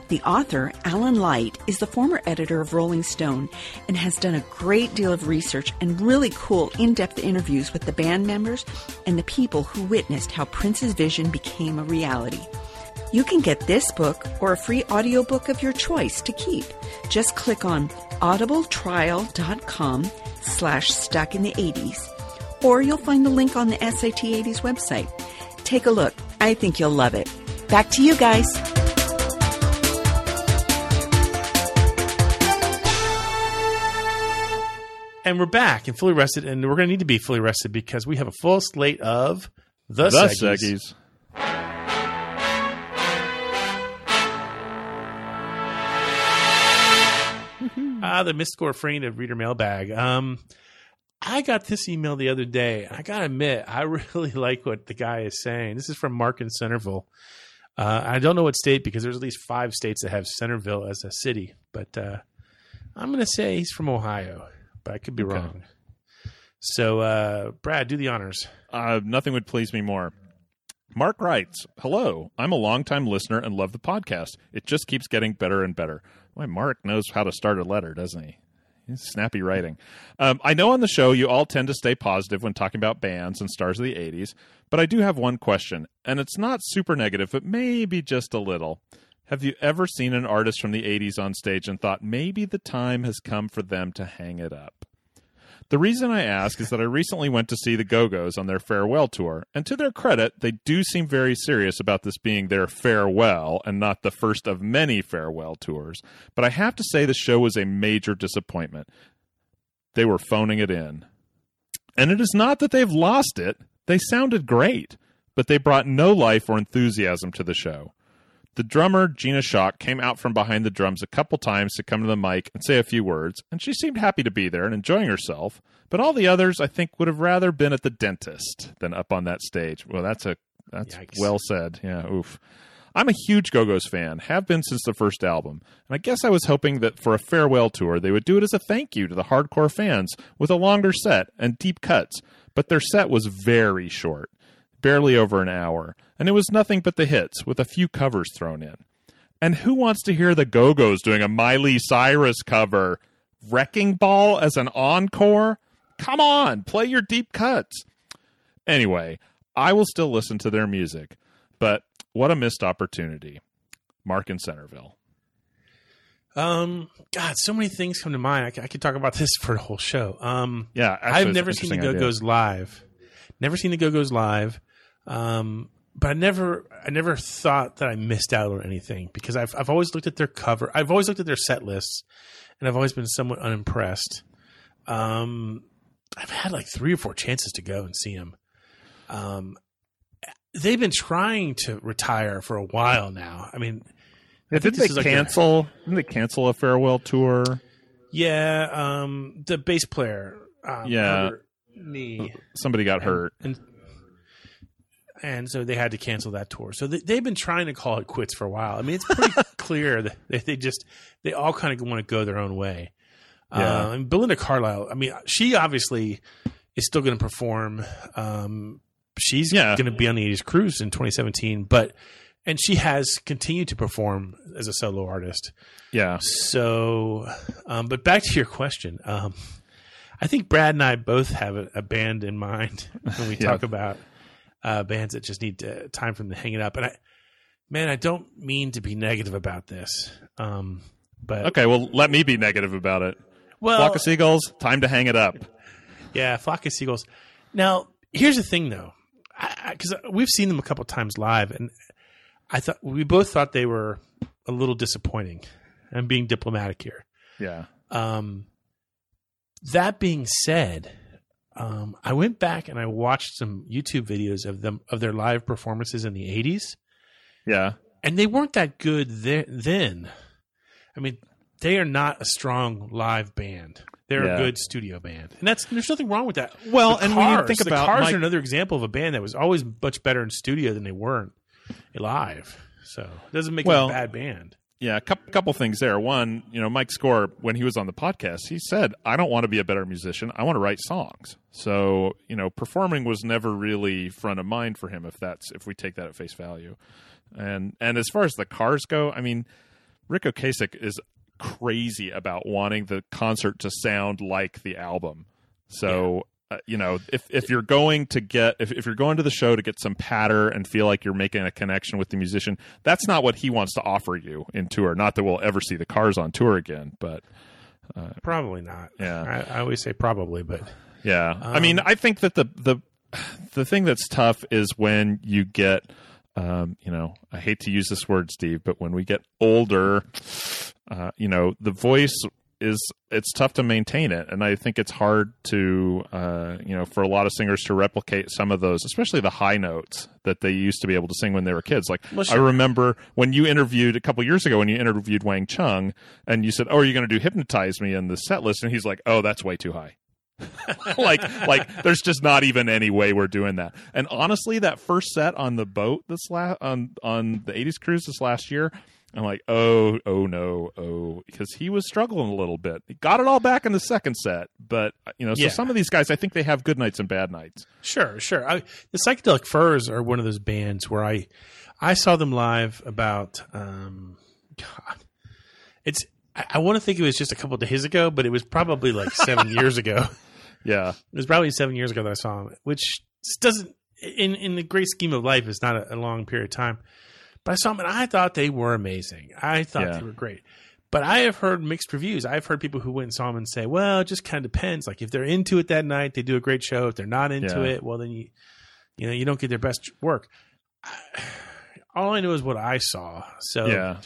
The author, Alan Light, is the former editor of Rolling Stone and has done a great deal of research and really cool in depth interviews with the band members and the people who witnessed how Prince's vision became a reality. You can get this book or a free audiobook of your choice to keep. Just click on audibletrial.com slash stuck in the 80s or you'll find the link on the SAT 80s website. Take a look. I think you'll love it. Back to you guys. And we're back and fully rested, and we're going to need to be fully rested because we have a full slate of the, The Seggies. Seggies. <laughs> Ah, the mystical refrain of reader mailbag. Um, I got this email the other day. I gotta admit, I <laughs> really like what the guy is saying. This is from Mark in Centerville. Uh, I don't know what state because there's at least five states that have Centerville as a city, but uh, I'm gonna say he's from Ohio, but I could be Okay. wrong. So, uh, Brad, do the honors. Uh, nothing would please me more. Mark writes, Hello, I'm a longtime listener and love the podcast. It just keeps getting better and better. Why, Mark knows how to start a letter, doesn't he? He's snappy writing. Um, I know on the show you all tend to stay positive when talking about bands and stars of the 80s, but I do have one question, and it's not super negative, but maybe just a little. Have you ever seen an artist from the 80s on stage and thought maybe the time has come for them to hang it up? The reason I ask is that I recently went to see the Go Go's on their farewell tour, and to their credit, they do seem very serious about this being their farewell and not the first of many farewell tours. But I have to say the show was a major disappointment. They were phoning it in. And it is not that they've lost it, they sounded great, but they brought no life or enthusiasm to the show. The drummer, Gina Schock, came out from behind the drums a couple times to come to the mic and say a few words, and she seemed happy to be there and enjoying herself. But all the others, I think, would have rather been at the dentist than up on that stage. Well, that's a that's Yikes. well said. Yeah, oof. I'm a huge Go Go's fan, have been since the first album, and I guess I was hoping that for a farewell tour they would do it as a thank you to the hardcore fans with a longer set and deep cuts. But their set was very short, barely over an hour, and it was nothing but the hits with a few covers thrown in. And who wants to hear the Go Go's doing a Miley Cyrus cover? Wrecking Ball as an encore? Come on, play your deep cuts. Anyway, I will still listen to their music, but what a missed opportunity. Mark in Centerville. Um, God, so many things come to mind. I could talk about this <laughs> for a whole show. Um, Yeah, actually, I've never seen the Go Go's live. Never seen the Go Go's live. Um, but I never, I never thought that I missed out on anything because I've, I've always looked at their cover. I've always looked at their set lists, and I've always been somewhat unimpressed. Um, I've had like three or four chances to go and see them. Um, they've been trying to retire for a while now. I mean, I didn't this they is like cancel? Didn't they cancel a farewell tour? yeah, um, the bass player. Um, Yeah. hurt knee, Somebody got and, hurt. and and so they had to cancel that tour. So they, they've been trying to call it quits for a while. I mean, it's pretty <laughs> clear that they, they just they all kind of want to go their own way. Yeah. Uh, and Belinda Carlisle. I mean, she obviously is still going to perform. Um, she's Yeah. going to be on the 80s cruise in 2017, but and she has continued to perform as a solo artist. Yeah. So, um, but back to your question. Um, I think Brad and I both have a, a band in mind <laughs> when we Yeah. talk about uh, bands that just need to, time for them to hang it up. And I, man, I don't mean to be negative about this, um, but Okay, well, let me be negative about it. Well- Flock of Seagulls, time to hang it up. Yeah, Flock of Seagulls. Now, here's the thing, though, because we've seen them a couple times live, and I thought we both thought they were a little disappointing. I'm being diplomatic here. Yeah. Um, that being said, um, I went back and I watched some YouTube videos of them of their live performances in the '80s, Yeah. and they weren't that good there, then. I mean, they are not a strong live band. They're Yeah. a good studio band, and that's there's nothing wrong with that. Well, The and when you Cars- think the about Cars Mike- are another example of a band that was always much better in studio than they were in live. So it doesn't make Well, it a bad band. Yeah, a couple, couple things there. One, you know, Mike Score, when he was on the podcast, he said, I don't want to be a better musician. I want to write songs. So, you know, performing was never really front of mind for him if that's if we take that at face value. And and as far as the cars go, I mean, Ric Ocasek is crazy about wanting the concert to sound like the album. So, uh, you know, if if you're going to get if, if you're going to the show to get some patter and feel like you're making a connection with the musician, that's not what he wants to offer you in tour. Not that we'll ever see the cars on tour again, but uh, Probably not. Yeah. I, I always say probably, but yeah. I mean, Um, I think that the the the thing that's tough is when you get um, you know, I hate to use this word, Steve, but when we get older, uh, you know, the voice is it's tough to maintain it, and I think it's hard to uh, you know for a lot of singers to replicate some of those, especially the high notes that they used to be able to sing when they were kids. Like Well, I remember when you interviewed a couple years ago when you interviewed Wang Chung, and you said, "Oh, are you going to do hypnotize me in the set list?" And he's like, "Oh, that's way too high." <laughs> like like there's just not even any way we're doing that. And honestly, that first set on the boat this last on on the 80s cruise this last year, I'm like, "Oh, oh no, oh," because he was struggling a little bit. He got it all back in the second set, but you know, so Yeah. some of these guys I think they have good nights and bad nights. Sure, sure. I, the Psychedelic Furs are one of those bands where I I saw them live about um God. It's I, I want to think it was just a couple of days ago, but it was probably like seven <laughs> years ago. Yeah. It was probably seven years ago that I saw them, which doesn't in in the great scheme of life is not a, a long period of time. But I saw them and I thought they were amazing. I thought Yeah. they were great. But I have heard mixed reviews. I've heard people who went and saw them and say, "Well, it just kind of depends. Like if they're into it that night, they do a great show. If they're not into Yeah. it, well, then you, you know, you don't get their best work." <sighs> All I know is what I saw. So yeah.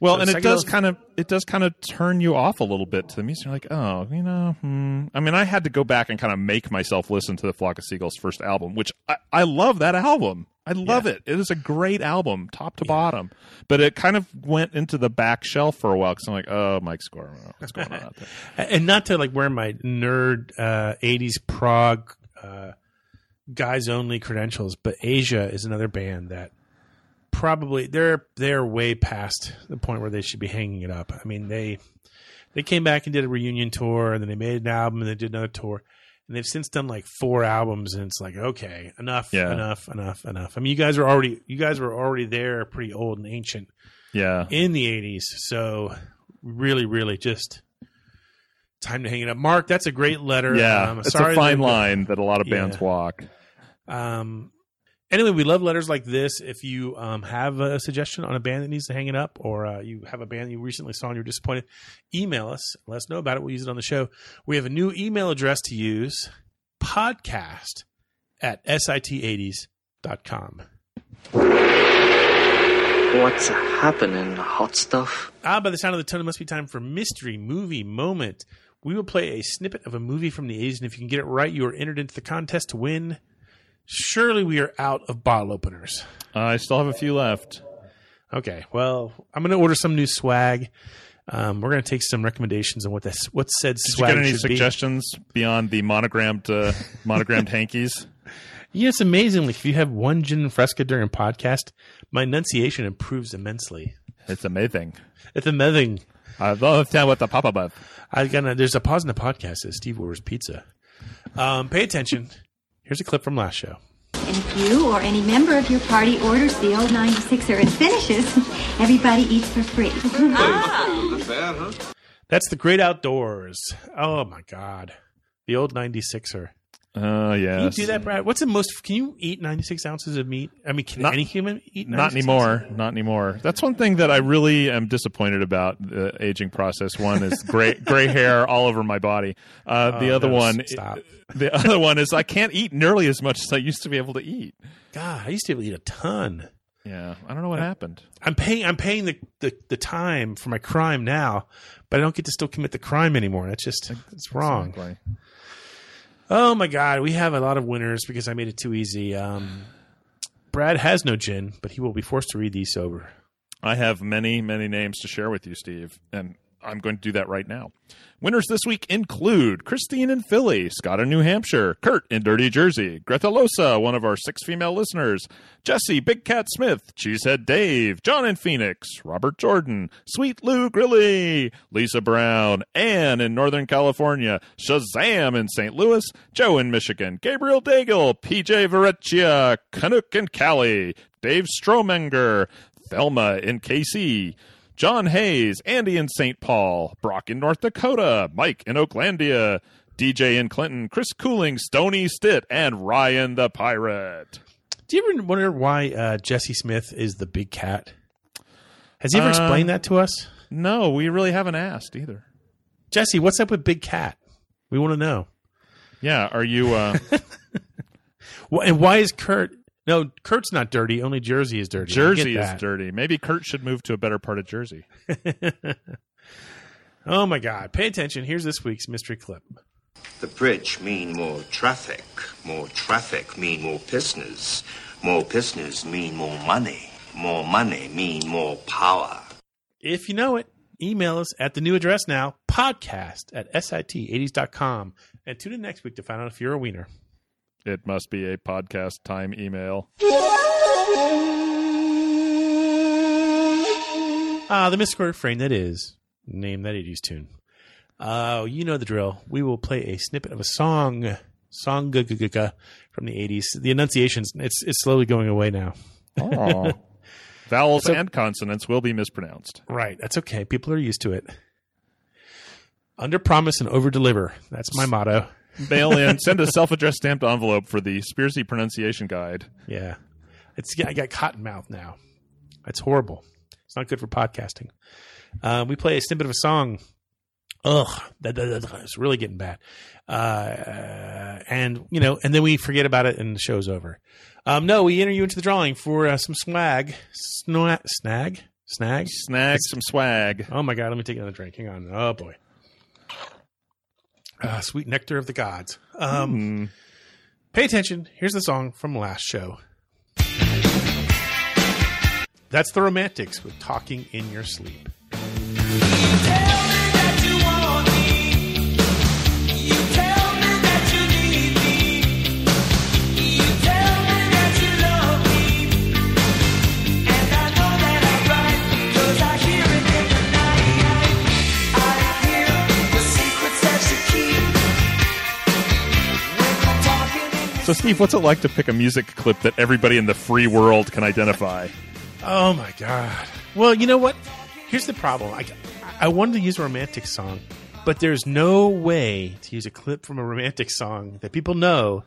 Well, so and it does kind of it does kind of turn you off a little bit to the music. You're like, oh, you know, hmm. I mean, I had to go back and kind of make myself listen to the Flock of Seagulls first album, which I, I love that album. I love it. It is a great album, top to bottom. But it kind of went into the back shelf for a while because I'm like, oh, Mike Score, what's going on out there? <laughs> and not to like wear my nerd uh, 80s prog uh, guys only credentials but asia is another band that probably they're they're way past the point where they should be hanging it up i mean they they came back and did a reunion tour and then they made an album and they did another tour and they've since done like four albums and it's like okay enough Yeah. enough enough enough i mean you guys are already you guys were already there pretty old and ancient Yeah. in the 80s. So really, really just time to hang it up. Mark, that's a great letter. Yeah, Um, it's a fine that- line that a lot of Yeah. bands walk. Um, anyway, we love letters like this. If you um, have a suggestion on a band that needs to hang it up, or uh, you have a band you recently saw and you're disappointed, email us. Let us know about it. We'll use it on the show. We have a new email address to use podcast at sit80s.com. What's happening, hot stuff? Ah, by the sound of the tone, it must be time for Mystery Movie Moment. We will play a snippet of a movie from the 80s, and if you can get it right, you are entered into the contest to win. Surely we are out of bottle openers. I still have a few left. Okay, well, I'm going to order some new swag. Um, we're going to take some recommendations on what this what said Did you swag get any should be. suggestions beyond the monogrammed uh, monogrammed <laughs> hankies? Yeah, it's amazing. Like if you have one gin and fresca during a podcast, my enunciation improves immensely. It's amazing. It's amazing. I love tell what the papa about. I got there's a pause in the podcast that Steve orders pizza. Um, pay attention. Here's a clip from last show. And if you or any member of your party orders the old 96er and finishes, <laughs> everybody eats for free. ah. That's the great outdoors. Oh my god, the old 96er. Oh yeah. Can you do that, Brad? What's the most? Can you eat 96 ounces of meat? I mean, can Not- any human eat? 96 Not anymore. Not anymore. That's one thing that I really am disappointed about the aging process. One is <laughs> gray gray hair all over my body. Uh, the Oh, other no, one, stop. <laughs> the other one is I can't eat nearly as much as I used to be able to eat. God, I used to be able to eat a ton. Yeah, I don't know what happened. I'm paying. I'm paying the, the the time for my crime now, but I don't get to still commit the crime anymore. That's just it's wrong. Exactly. Oh my god, we have a lot of winners because I made it too easy. Um, Brad has no gin, but he will be forced to read these sober. I have many, many names to share with you, Steve, and I'm going to do that right now. Winners this week include Christine in Philly, Scott in New Hampshire, Kurt in Dirty Jersey, Greta Losa, one of our six female listeners, Jesse Big Cat Smith, Cheesehead Dave, John in Phoenix, Robert Jordan, Sweet Lou Grilly, Lisa Brown, Anne in Northern California, Shazam in St. Louis, Joe in Michigan, Gabriel Daigle, PJ Varecchia, Canuck and Callie, Dave Stromenger, Thelma in KC, John Hayes, Andy in St. Paul, Brock in North Dakota, Mike in Oaklandia, DJ in Clinton, Chris Cooling, Stony Stitt, and Ryan the Pirate. Do you ever wonder why uh, Jesse Smith is the big cat? Has he ever explained that to us? No, we really haven't asked either. Jesse, what's up with Big Cat? We want to know. Yeah, are you? Uh, <laughs> And why is Kurt? No, Kurt's not dirty. Only Jersey is dirty. Jersey is that. dirty. Maybe Kurt should move to a better part of Jersey. <laughs> Oh my God! Pay attention. Here's this week's mystery clip. The bridge mean more traffic. More traffic mean more business. More business mean more money. More money mean more power. If you know it, email us at the new address now, podcast at sit80s.com. And tune in next week to find out if you're a wiener. It must be a podcast time email. Ah, the mystical refrain that is, name that 80s tune. Uh, you know the drill. We will play a snippet of a song, song from the 80s. The enunciation's, it's, it's slowly going away now. Aw. <laughs> Vowels So- and consonants will be mispronounced. Right. That's okay. People are used to it. Under promise and over deliver. That's my motto. Mail in, send a self addressed stamped envelope for the Spearsy pronunciation guide. Yeah. It's I got cotton mouth now. It's horrible. It's not good for podcasting. Uh, we play a snippet of a song. Ugh, that, that- that- it's really getting bad. Uh, and you know, and then we forget about it, and the show's over. Um, no, we enter you into the drawing for uh, some swag, Sna- snag, snag, Snag some swag. Oh my god, let me take another drink. Hang on. Oh boy. Uh, sweet nectar of the gods. Um, Hmm. Pay attention. Here's the song from last show. That's the Romantics with Talking in Your Sleep. So, Steve, what's it like to pick a music clip that everybody in the free world can identify? Oh my god. Well, you know what? Here's the problem. I, I wanted to use a romantic song, but there's no way to use a clip from a romantic song that people know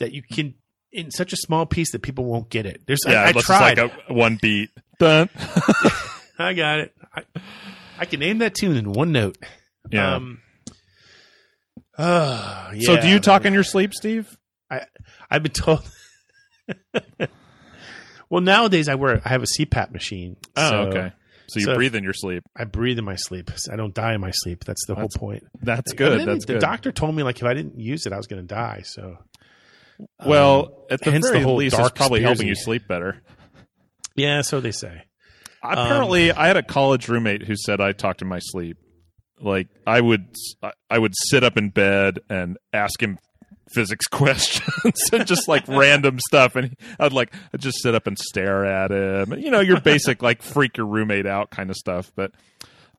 that you can in such a small piece that people won't get it. There's Yeah, I, I tried. it's like a one beat. Dun. <laughs> I got it. I, I can name that tune in one note. Yeah. Um, uh, so, do you talk in your sleep, Steve? I I've been told. <laughs> well, nowadays I wear I have a CPAP machine. Oh, so- okay. So you breathe in your sleep. I breathe in my sleep. I don't die in my sleep. That's the That's- whole point. that's good. That's the good. doctor told me like if I didn't use it, I was going to die. So, Well, um, at the very whole least, it's probably helping you sleep better. Yeah, so they say. Apparently, Um, I had a college roommate who said I talked in my sleep. Like I would, I would sit up in bed and ask him physics <laughs> questions and just like random stuff, and I'd like I'd just sit up and stare at him. You know, your basic like freak your roommate out kind of stuff. But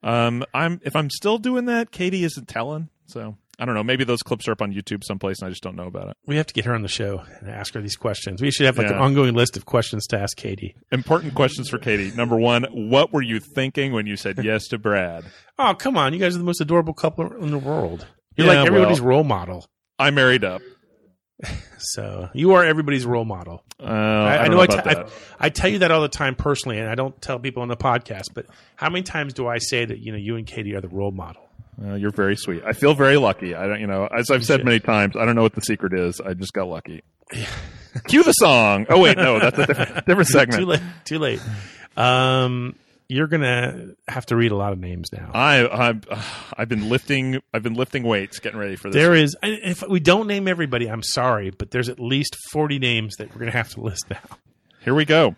um, I'm if I'm still doing that, Katie isn't telling. So I don't know. Maybe those clips are up on YouTube someplace, and I just don't know about it. We have to get her on the show and ask her these questions. We should have like an ongoing list of questions to ask Katie. Important questions for Katie. Number one, what were you thinking when you said <laughs> yes to Brad? Oh, come on. You guys are the most adorable couple in the world. You're Yeah, like everybody's well- role model. I married up. <laughs> So you are everybody's role model. Uh, I, know, know I, I- I tell you that all the time personally, and I don't tell people on the podcast. But how many times do I say that you know you and Katie are the role model? Uh, you're very sweet. I feel very lucky. I don't, you know, as I've said many times, I don't know what the secret is. I just got lucky. <laughs> Cue the song. Oh wait, no, that's a different, different <laughs> segment. too late. Too late. Um, you're gonna have to read a lot of names now. I I've, I've been lifting I've been lifting weights getting ready for this. There is, if we don't name everybody, I'm sorry, but there's at least 40 names that we're gonna have to list now. Here we go.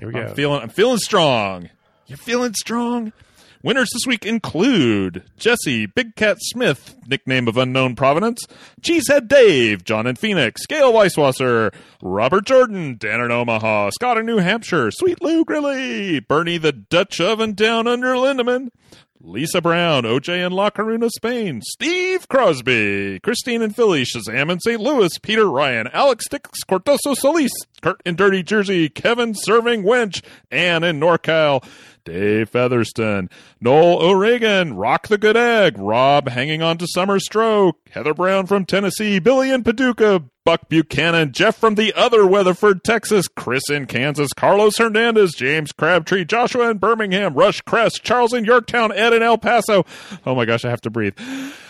Here we go. I'm feeling I'm feeling strong. You're feeling strong. Winners this week include Jesse Big Cat Smith, nickname of unknown provenance, Cheesehead Dave, John in Phoenix, Gail Weisswasser, Robert Jordan, Dan in Omaha, Scott in New Hampshire, Sweet Lou Grilly, Bernie the Dutch Oven down under Lindeman, Lisa Brown, OJ in La Coruna, Spain, Steve Crosby, Christine in Philly, Shazam in St. Louis, Peter Ryan, Alex Dix, Cortoso Solis, Kurt in Dirty Jersey, Kevin Serving Wench, Ann in NorCal, Dave Featherston, Noel O'Regan, Rock the Good Egg, Rob hanging on to Summer Stroke, Heather Brown from Tennessee, Billy in Paducah, Buck Buchanan, Jeff from the other Weatherford, Texas, Chris in Kansas, Carlos Hernandez, James Crabtree, Joshua in Birmingham, Rush Crest, Charles in Yorktown, Ed in El Paso. Oh my gosh, I have to breathe.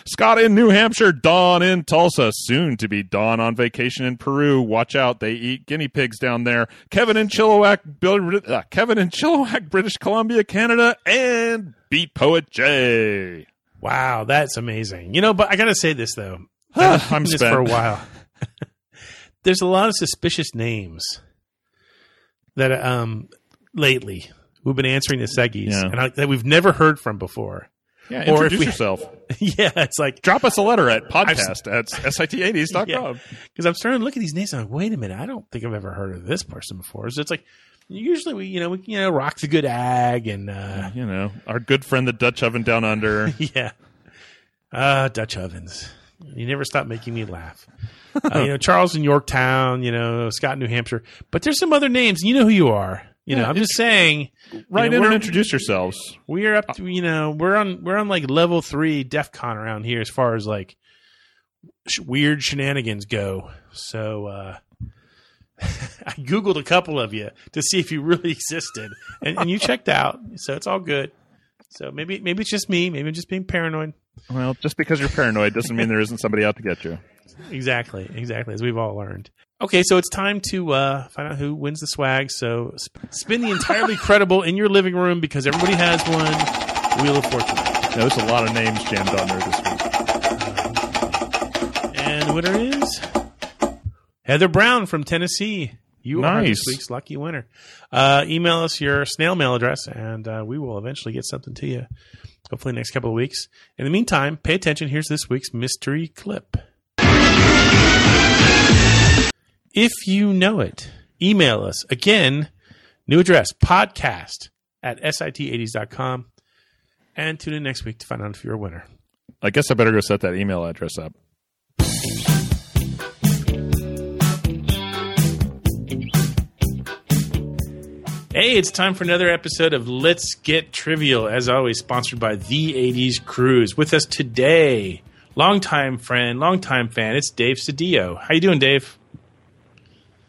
Scott in New Hampshire, Dawn in Tulsa, soon to be Dawn on vacation in Peru. Watch out, they eat guinea pigs down there. Kevin in Chilliwack, Bill- uh, Kevin in Chilliwack, British Columbia, Canada, and Beat Poet Jay. Wow, that's amazing. You know, but I gotta say this though. I'm I've this for a while. <laughs> There's a lot of suspicious names that um lately we've been answering the Seggies Yeah. and I, that we've never heard from before. Yeah, Or if introduce we- yourself. <laughs> yeah, it's like Drop us a letter at I've- podcast at sit80s.com. because <laughs> I'm starting to look at these names. and I'm like, wait a minute, I don't think I've ever heard of this person before. So it's like usually we, you know, we, you know, rock's a good ag and uh, You know, our good friend the Dutch Oven down under. <laughs> yeah, uh, Dutch ovens. You never stop making me laugh. uh, you know, Charles in Yorktown. You know, Scott, in New Hampshire. But there's some other names. You know who you are. You know, Yeah, I'm just saying. Right you know, in and introduce yourselves. we are up to you know we're on we're on like level three DEF CON around here as far as like sh- weird shenanigans go. So uh, <laughs> I googled a couple of you to see if you really <laughs> existed, and, and you checked out. So it's all good. So maybe maybe it's just me. Maybe I'm just being paranoid. Well, just because you're paranoid doesn't mean there isn't somebody out to get you. <laughs> Exactly, exactly, as we've all learned. Okay, so it's time to uh, find out who wins the swag. So sp- spin the entirely credible in your living room because everybody has one. Wheel of Fortune. Now, there's a lot of names jammed on there this week. And the winner is Heather Brown from Tennessee. You are this week's lucky winner. Uh, email us your snail mail address, and uh, we will eventually get something to you. Hopefully, next couple of weeks. In the meantime, pay attention. Here's this week's mystery clip. If you know it, email us. Again, new address podcast at sit80s.com. And tune in next week to find out if you're a winner. I guess I better go set that email address up. Hey, it's time for another episode of Let's Get Trivial, as always, sponsored by The 80s Cruise. With us today, longtime friend, longtime fan, it's Dave Cedillo. How you doing, Dave?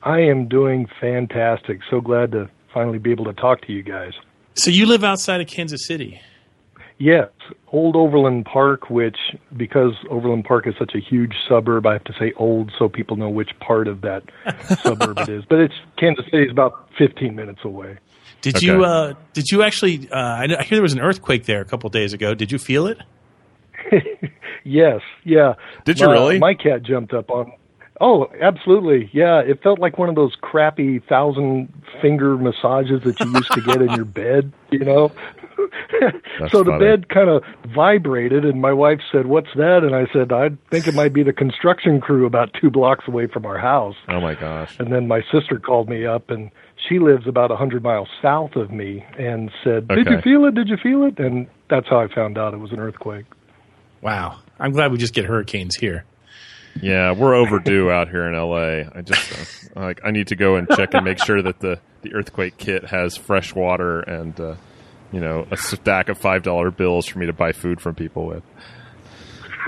I am doing fantastic. So glad to finally be able to talk to you guys. So you live outside of Kansas City. Yes, Old Overland Park, which, because Overland Park is such a huge suburb, I have to say old so people know which part of that <laughs> suburb it is. But it's Kansas City is about 15 minutes away. Did you uh, did you actually? Uh, I, hear there was an earthquake there a couple days ago. Did you feel it? <laughs> Yes, yeah. Did you really? My cat jumped up on. Oh, absolutely. Yeah, it felt like one of those crappy thousand finger massages that you used to get in your <laughs> bed, you know. That's so the funny. bed kind of vibrated and my wife said, "What's that?" and I said, "I think it might be the construction crew about 2 blocks away from our house." Oh my gosh. And then my sister called me up and she lives about a 100 miles south of me and said, "Did you feel it? Did you feel it?" And that's how I found out it was an earthquake. Wow, I'm glad we just get hurricanes here. Yeah, we're overdue out here in LA. I just uh, like I need to go and check and make sure that the the earthquake kit has fresh water and uh, you know a stack of five dollar bills for me to buy food from people with.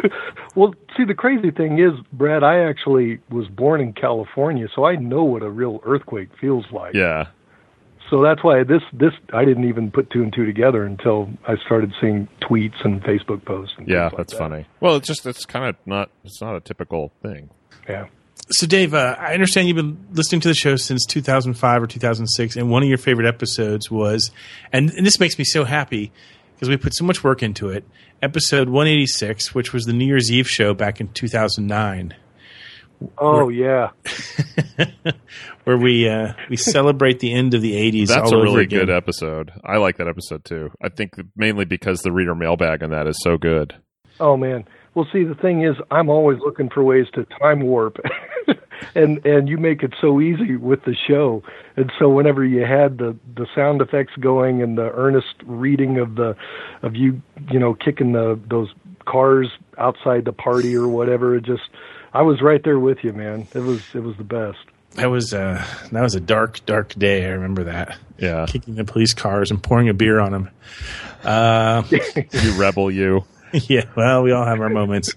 <laughs> Well, see, the crazy thing is, Brad, I actually was born in California, so I know what a real earthquake feels like. Yeah, So that's why this this I didn't even put two and two together until I started seeing tweets and Facebook posts. And yeah, like that's that. funny. Well, it's just it's kind of not it's not a typical thing. Yeah. So, Dave, uh, I understand you've been listening to the show since 2005 or 2006, and one of your favorite episodes was, and, and this makes me so happy because we put so much work into it, episode 186, which was the New Year's Eve show back in 2009. Oh yeah, <laughs> where we uh, we celebrate the end of the 80s. That's all a really good episode. I like that episode too. I think mainly because the reader mailbag on that is so good. Oh man. Well, see, the thing is, I'm always looking for ways to time warp, <laughs> and and you make it so easy with the show. And so whenever you had the the sound effects going and the earnest reading of the of you you know kicking the those cars outside the party or whatever, it just I was right there with you, man. It was it was the best. That was uh, that was a dark, dark day. I remember that. Yeah, kicking the police cars and pouring a beer on them. Uh, <laughs> you rebel, you. <laughs> yeah, well, we all have our moments.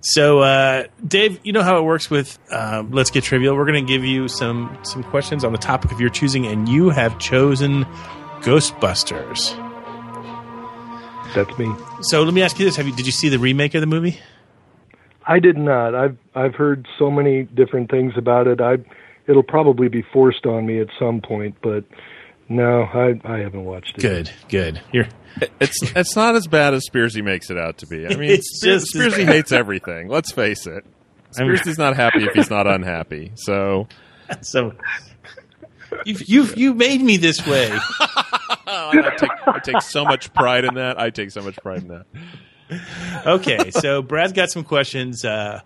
So, uh, Dave, you know how it works with um, Let's Get Trivial. We're going to give you some some questions on the topic of your choosing, and you have chosen Ghostbusters. That's me. So, let me ask you this: Have you did you see the remake of the movie? I did not. I've I've heard so many different things about it. I it'll probably be forced on me at some point, but no, I I haven't watched it. Good, good. You're It's it's not as bad as Spearsy makes it out to be. I <laughs> mean, It's Spear- just- Spearsy hates everything. Let's face it. I mean- Spearsy's not happy if he's not unhappy. So, <laughs> so you've you've you made me this way. <laughs> I, take, I take so much pride in that. I take so much pride in that. <laughs> okay, so Brad's got some questions uh,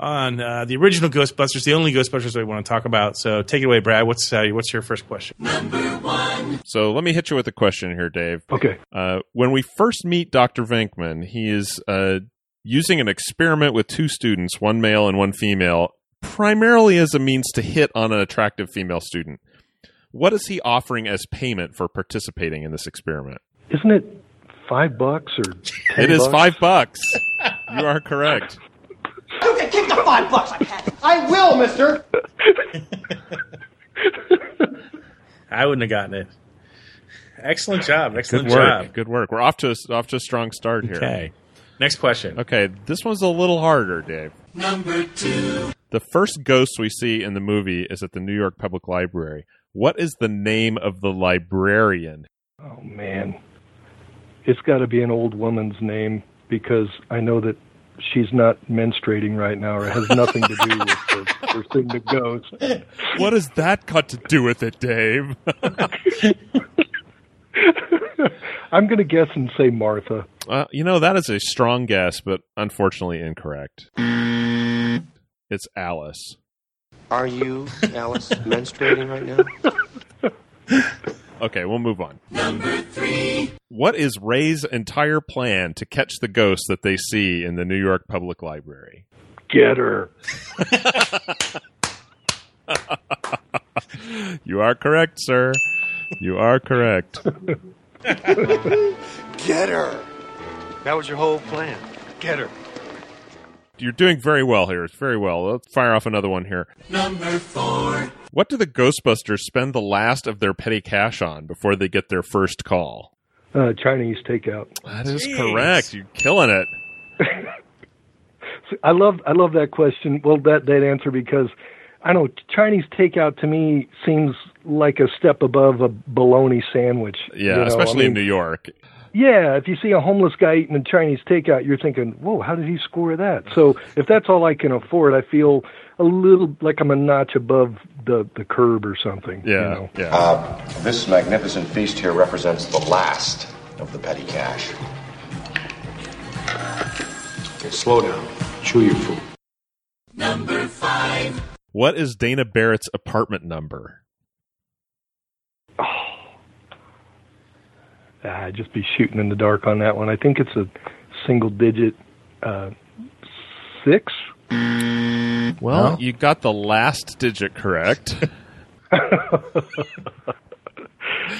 on uh, the original Ghostbusters, the only Ghostbusters we want to talk about. So take it away, Brad. What's uh, what's your first question? Number one. So let me hit you with a question here, Dave. Okay. Uh, when we first meet Dr. Venkman, he is uh, using an experiment with two students, one male and one female, primarily as a means to hit on an attractive female student. What is he offering as payment for participating in this experiment? Isn't it five bucks or ten It is bucks? five bucks. you are correct. You can keep the five bucks I had. I will, mister. I wouldn't have gotten it. Excellent job. Excellent Good work. job. Good work. We're off to a, off to a strong start here. Okay. Next question. Okay, this one's a little harder, Dave. Number two. The first ghost we see in the movie is at the New York Public Library. What is the name of the librarian? Oh man, it's got to be an old woman's name because I know that she's not menstruating right now, or it has nothing to do with the first thing that goes. What has that got to do with it, Dave? <laughs> I'm going to guess and say Martha. Uh, you know, that is a strong guess, but unfortunately incorrect. It's Alice. Are you, Alice, menstruating right now? <laughs> Okay, we'll move on. Number three. What is Ray's entire plan to catch the ghost that they see in the New York Public Library? Get her. <laughs> You are correct, sir. You are correct. Get her. That was your whole plan. Get her. You're doing very well here. It's very well. Let's fire off another one here. Number four. What do the Ghostbusters spend the last of their petty cash on before they get their first call? Uh, Chinese takeout. That is correct. You're killing it. <laughs> I love I love that question. Well, that that answer because I know Chinese takeout to me seems like a step above a bologna sandwich. Yeah, you know? especially I in New York. Yeah, if you see a homeless guy eating a Chinese takeout, you're thinking, "Whoa, how did he score that?" So if that's all I can afford, I feel a little like I'm a notch above the the curb or something. you Yeah, know? yeah. Uh, this magnificent feast here represents the last of the petty cash. Okay, slow down. Chew your food. Number five. What is Dana Barrett's apartment number? Ah, I'd just be shooting in the dark on that one. I think it's a single digit uh, six. Well, you got the last digit correct. <laughs>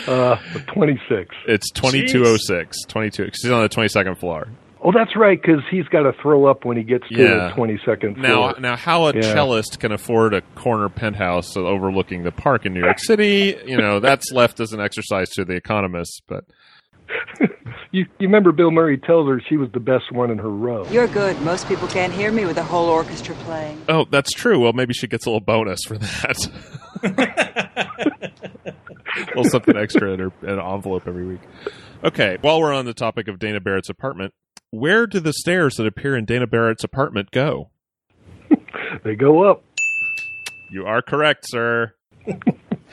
uh, 26. It's 2206. 22. He's on the 22nd floor. Oh, that's right, because he's got to throw up when he gets to Yeah. the 22nd Now, floor. now, how a Yeah. cellist can afford a corner penthouse overlooking the park in New York City, you know, that's left as an exercise to the economists. But <laughs> You, you remember Bill Murray tells her she was the best one in her row. You're good. Most people can't hear me with the whole orchestra playing. Oh, that's true. Well, maybe she gets a little bonus for that. <laughs> a little something extra in her in an envelope every week. Okay, while we're on the topic of Dana Barrett's apartment, where do the stairs that appear in Dana Barrett's apartment go? <laughs> They go up. You are correct, sir. I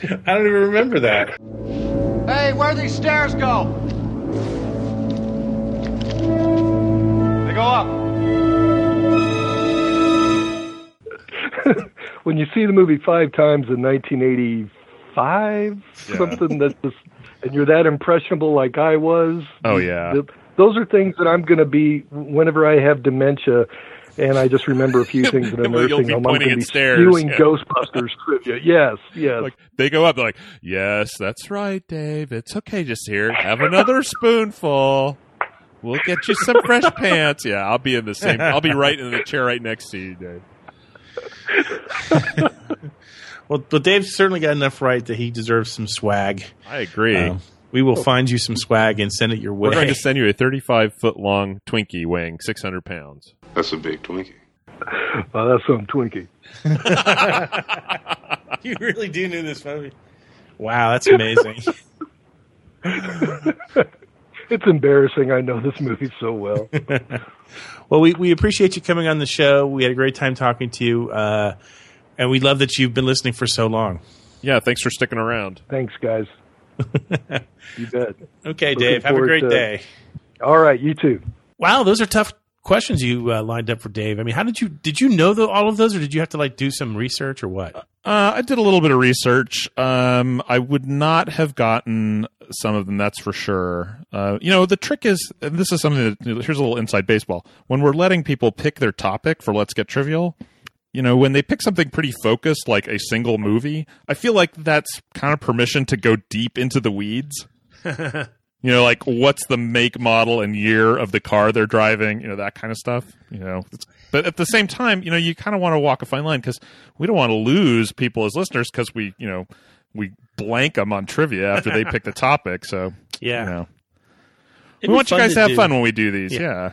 don't even remember that. Hey, where do these stairs go? They go up. <laughs> when you see the movie five times in 1985, Yeah. something that's just, and you're that impressionable like I was. Oh, yeah. th- those are things that I'm going to be whenever I have dementia. And I just remember a few <laughs> things in a nursing home. I'm pointing going to be stairs, spewing yeah. Ghostbusters <laughs> trivia. Yes, yes. Like they go up, they're like, "Yes, that's right, Dave. It's okay. Just here, have another spoonful. We'll get you some fresh <laughs> pants." Yeah, I'll be in the same. I'll be right in the chair right next to you, Dave. <laughs> Well, but Dave's certainly got enough right that he deserves some swag. I agree. Um, we will find you some swag and send it your way. We're going to send you a 35 foot long Twinkie weighing 600 pounds. That's a big Twinkie. <laughs> Oh, that's some Twinkie. you really do know this movie. Wow, that's amazing. It's embarrassing. I know this movie so well. <laughs> well, we, we appreciate you coming on the show. We had a great time talking to you. Uh, and we love that you've been listening for so long. Yeah, thanks for sticking around. Thanks, guys. <laughs> you bet. Okay, Looking Dave. Have a great to- day. All right, you too. Wow, those are tough questions you uh, lined up for Dave. I mean, how did you did you know the, all of those, or did you have to like do some research or what? Uh, I did a little bit of research. Um, I would not have gotten some of them, that's for sure. Uh, you know, the trick is, and this is something that, here's a little inside baseball. When we're letting people pick their topic for Let's Get Trivial, you know, when they pick something pretty focused, like a single movie, I feel like that's kind of permission to go deep into the weeds. <laughs> You know, like what's the make, model, and year of the car they're driving? You know, that kind of stuff. You know, but at the same time, you know, you kind of want to walk a fine line because we don't want to lose people as listeners because we, you know, we blank them on trivia after they pick the topic. So Yeah. you know, we want you guys to have do. fun when we do these. Yeah. Yeah.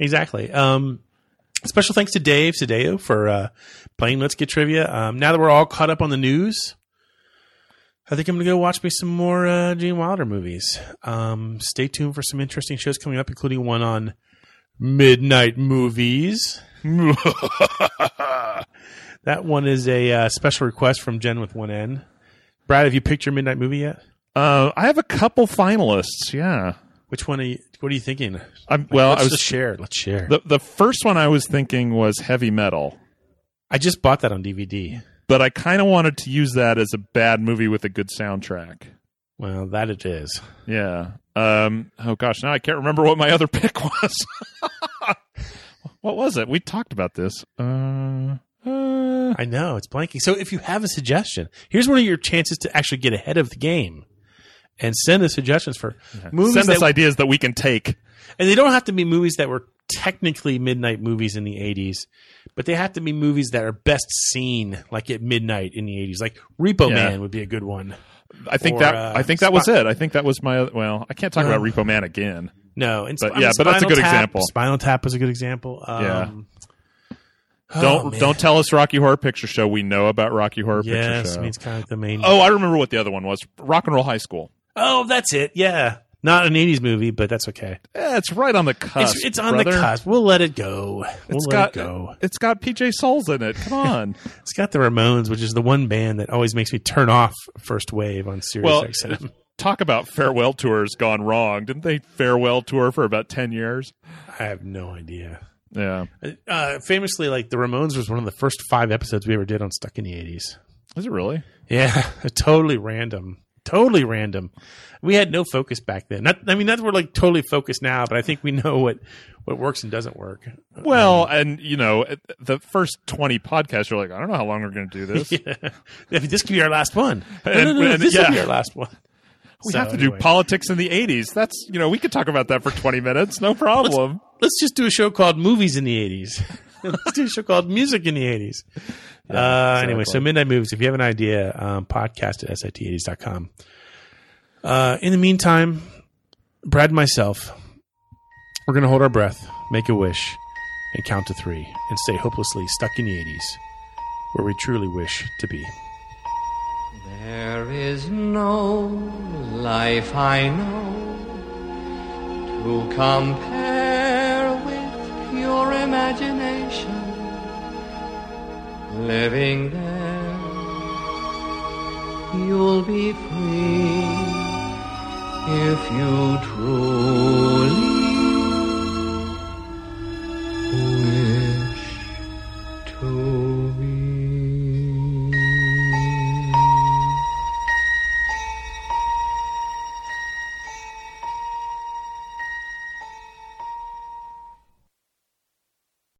Exactly. Um, special thanks to Dave Cedillo for uh, playing Let's Get Trivia. Um, now that we're all caught up on the news, I think I'm going to go watch me some more uh, Gene Wilder movies. Um, stay tuned for some interesting shows coming up, including one on Midnight Movies. <laughs> that one is a uh, special request from Jen with one N. Brad, have you picked your Midnight movie yet? Uh, I have a couple finalists. Yeah. Which one are you? What are you thinking? I'm, Like, well, let's I was just share. Let's share. The the first one I was thinking was heavy metal. I just bought that on DVD. But I kind of wanted to use that as a bad movie with a good soundtrack. Well, that it is. Yeah. Um. Oh gosh, now I can't remember what my other <laughs> pick was. <laughs> what was it? We talked about this. Uh, uh, I know it's blanking. So if you have a suggestion, here's one of your chances to actually get ahead of the game and send us suggestions for movies. send us that- ideas that we can take. and they don't have to be movies that were technically midnight movies in the 80s, but they have to be movies that are best seen like at midnight in the 80s. Like Repo Yeah. Man would be a good one. I think Or, that uh, I think that was it. I think that was my well. I can't talk about Um, Repo Man again. No, and But I yeah, mean, but that's a good Tap- example. Spinal Tap was a good example. Yeah. Um, oh, don't man. don't tell us Rocky Horror Picture Show. We know about Rocky Horror Picture Yes, Show. I mean, it's kind of the main. oh, I remember what the other one was. Rock and Roll High School. Oh, that's it. Yeah, not an '80s movie, but that's okay. Eh, it's right on the cusp. it's, it's on the brother. cusp. We'll let it go. We'll It's let got it go. it's got PJ Soles in it. Come on. <laughs> It's got the Ramones, which is the one band that always makes me turn off First Wave on Sirius well, XM. talk about farewell tours gone wrong. Didn't they farewell tour for about ten years? I have no idea. Yeah. Uh, famously, like the Ramones was one of the first five episodes we ever did on Stuck in the '80s. Is it really? Yeah, <laughs> totally random. Totally random. We had no focus back then. Not, I mean, not that we're like totally focused now, but I think we know what what works and doesn't work. Well, and you know, the first twenty podcasts, you're like, I don't know how long we're going to do this. <laughs> yeah. I mean, this could be our last one. No, <laughs> And- no, no, no, and- this yeah. be our last one. We So, have to anyway. do politics in the '80s. That's you know, we could talk about that for twenty minutes, no problem. Let's just do a show called Movies in the 80s. <laughs> Let's do a show called Music in the 80s. uh, Anyway, so. Midnight Movies, if you have an idea, um, podcast at sit80s.com. Uh, in the meantime, Brad and myself, we're going to hold our breath, make a wish, and count to three, and stay hopelessly stuck in the 80s, where we truly wish to be. There is no life I know to compare pure imagination. Living there, you'll be free if you truly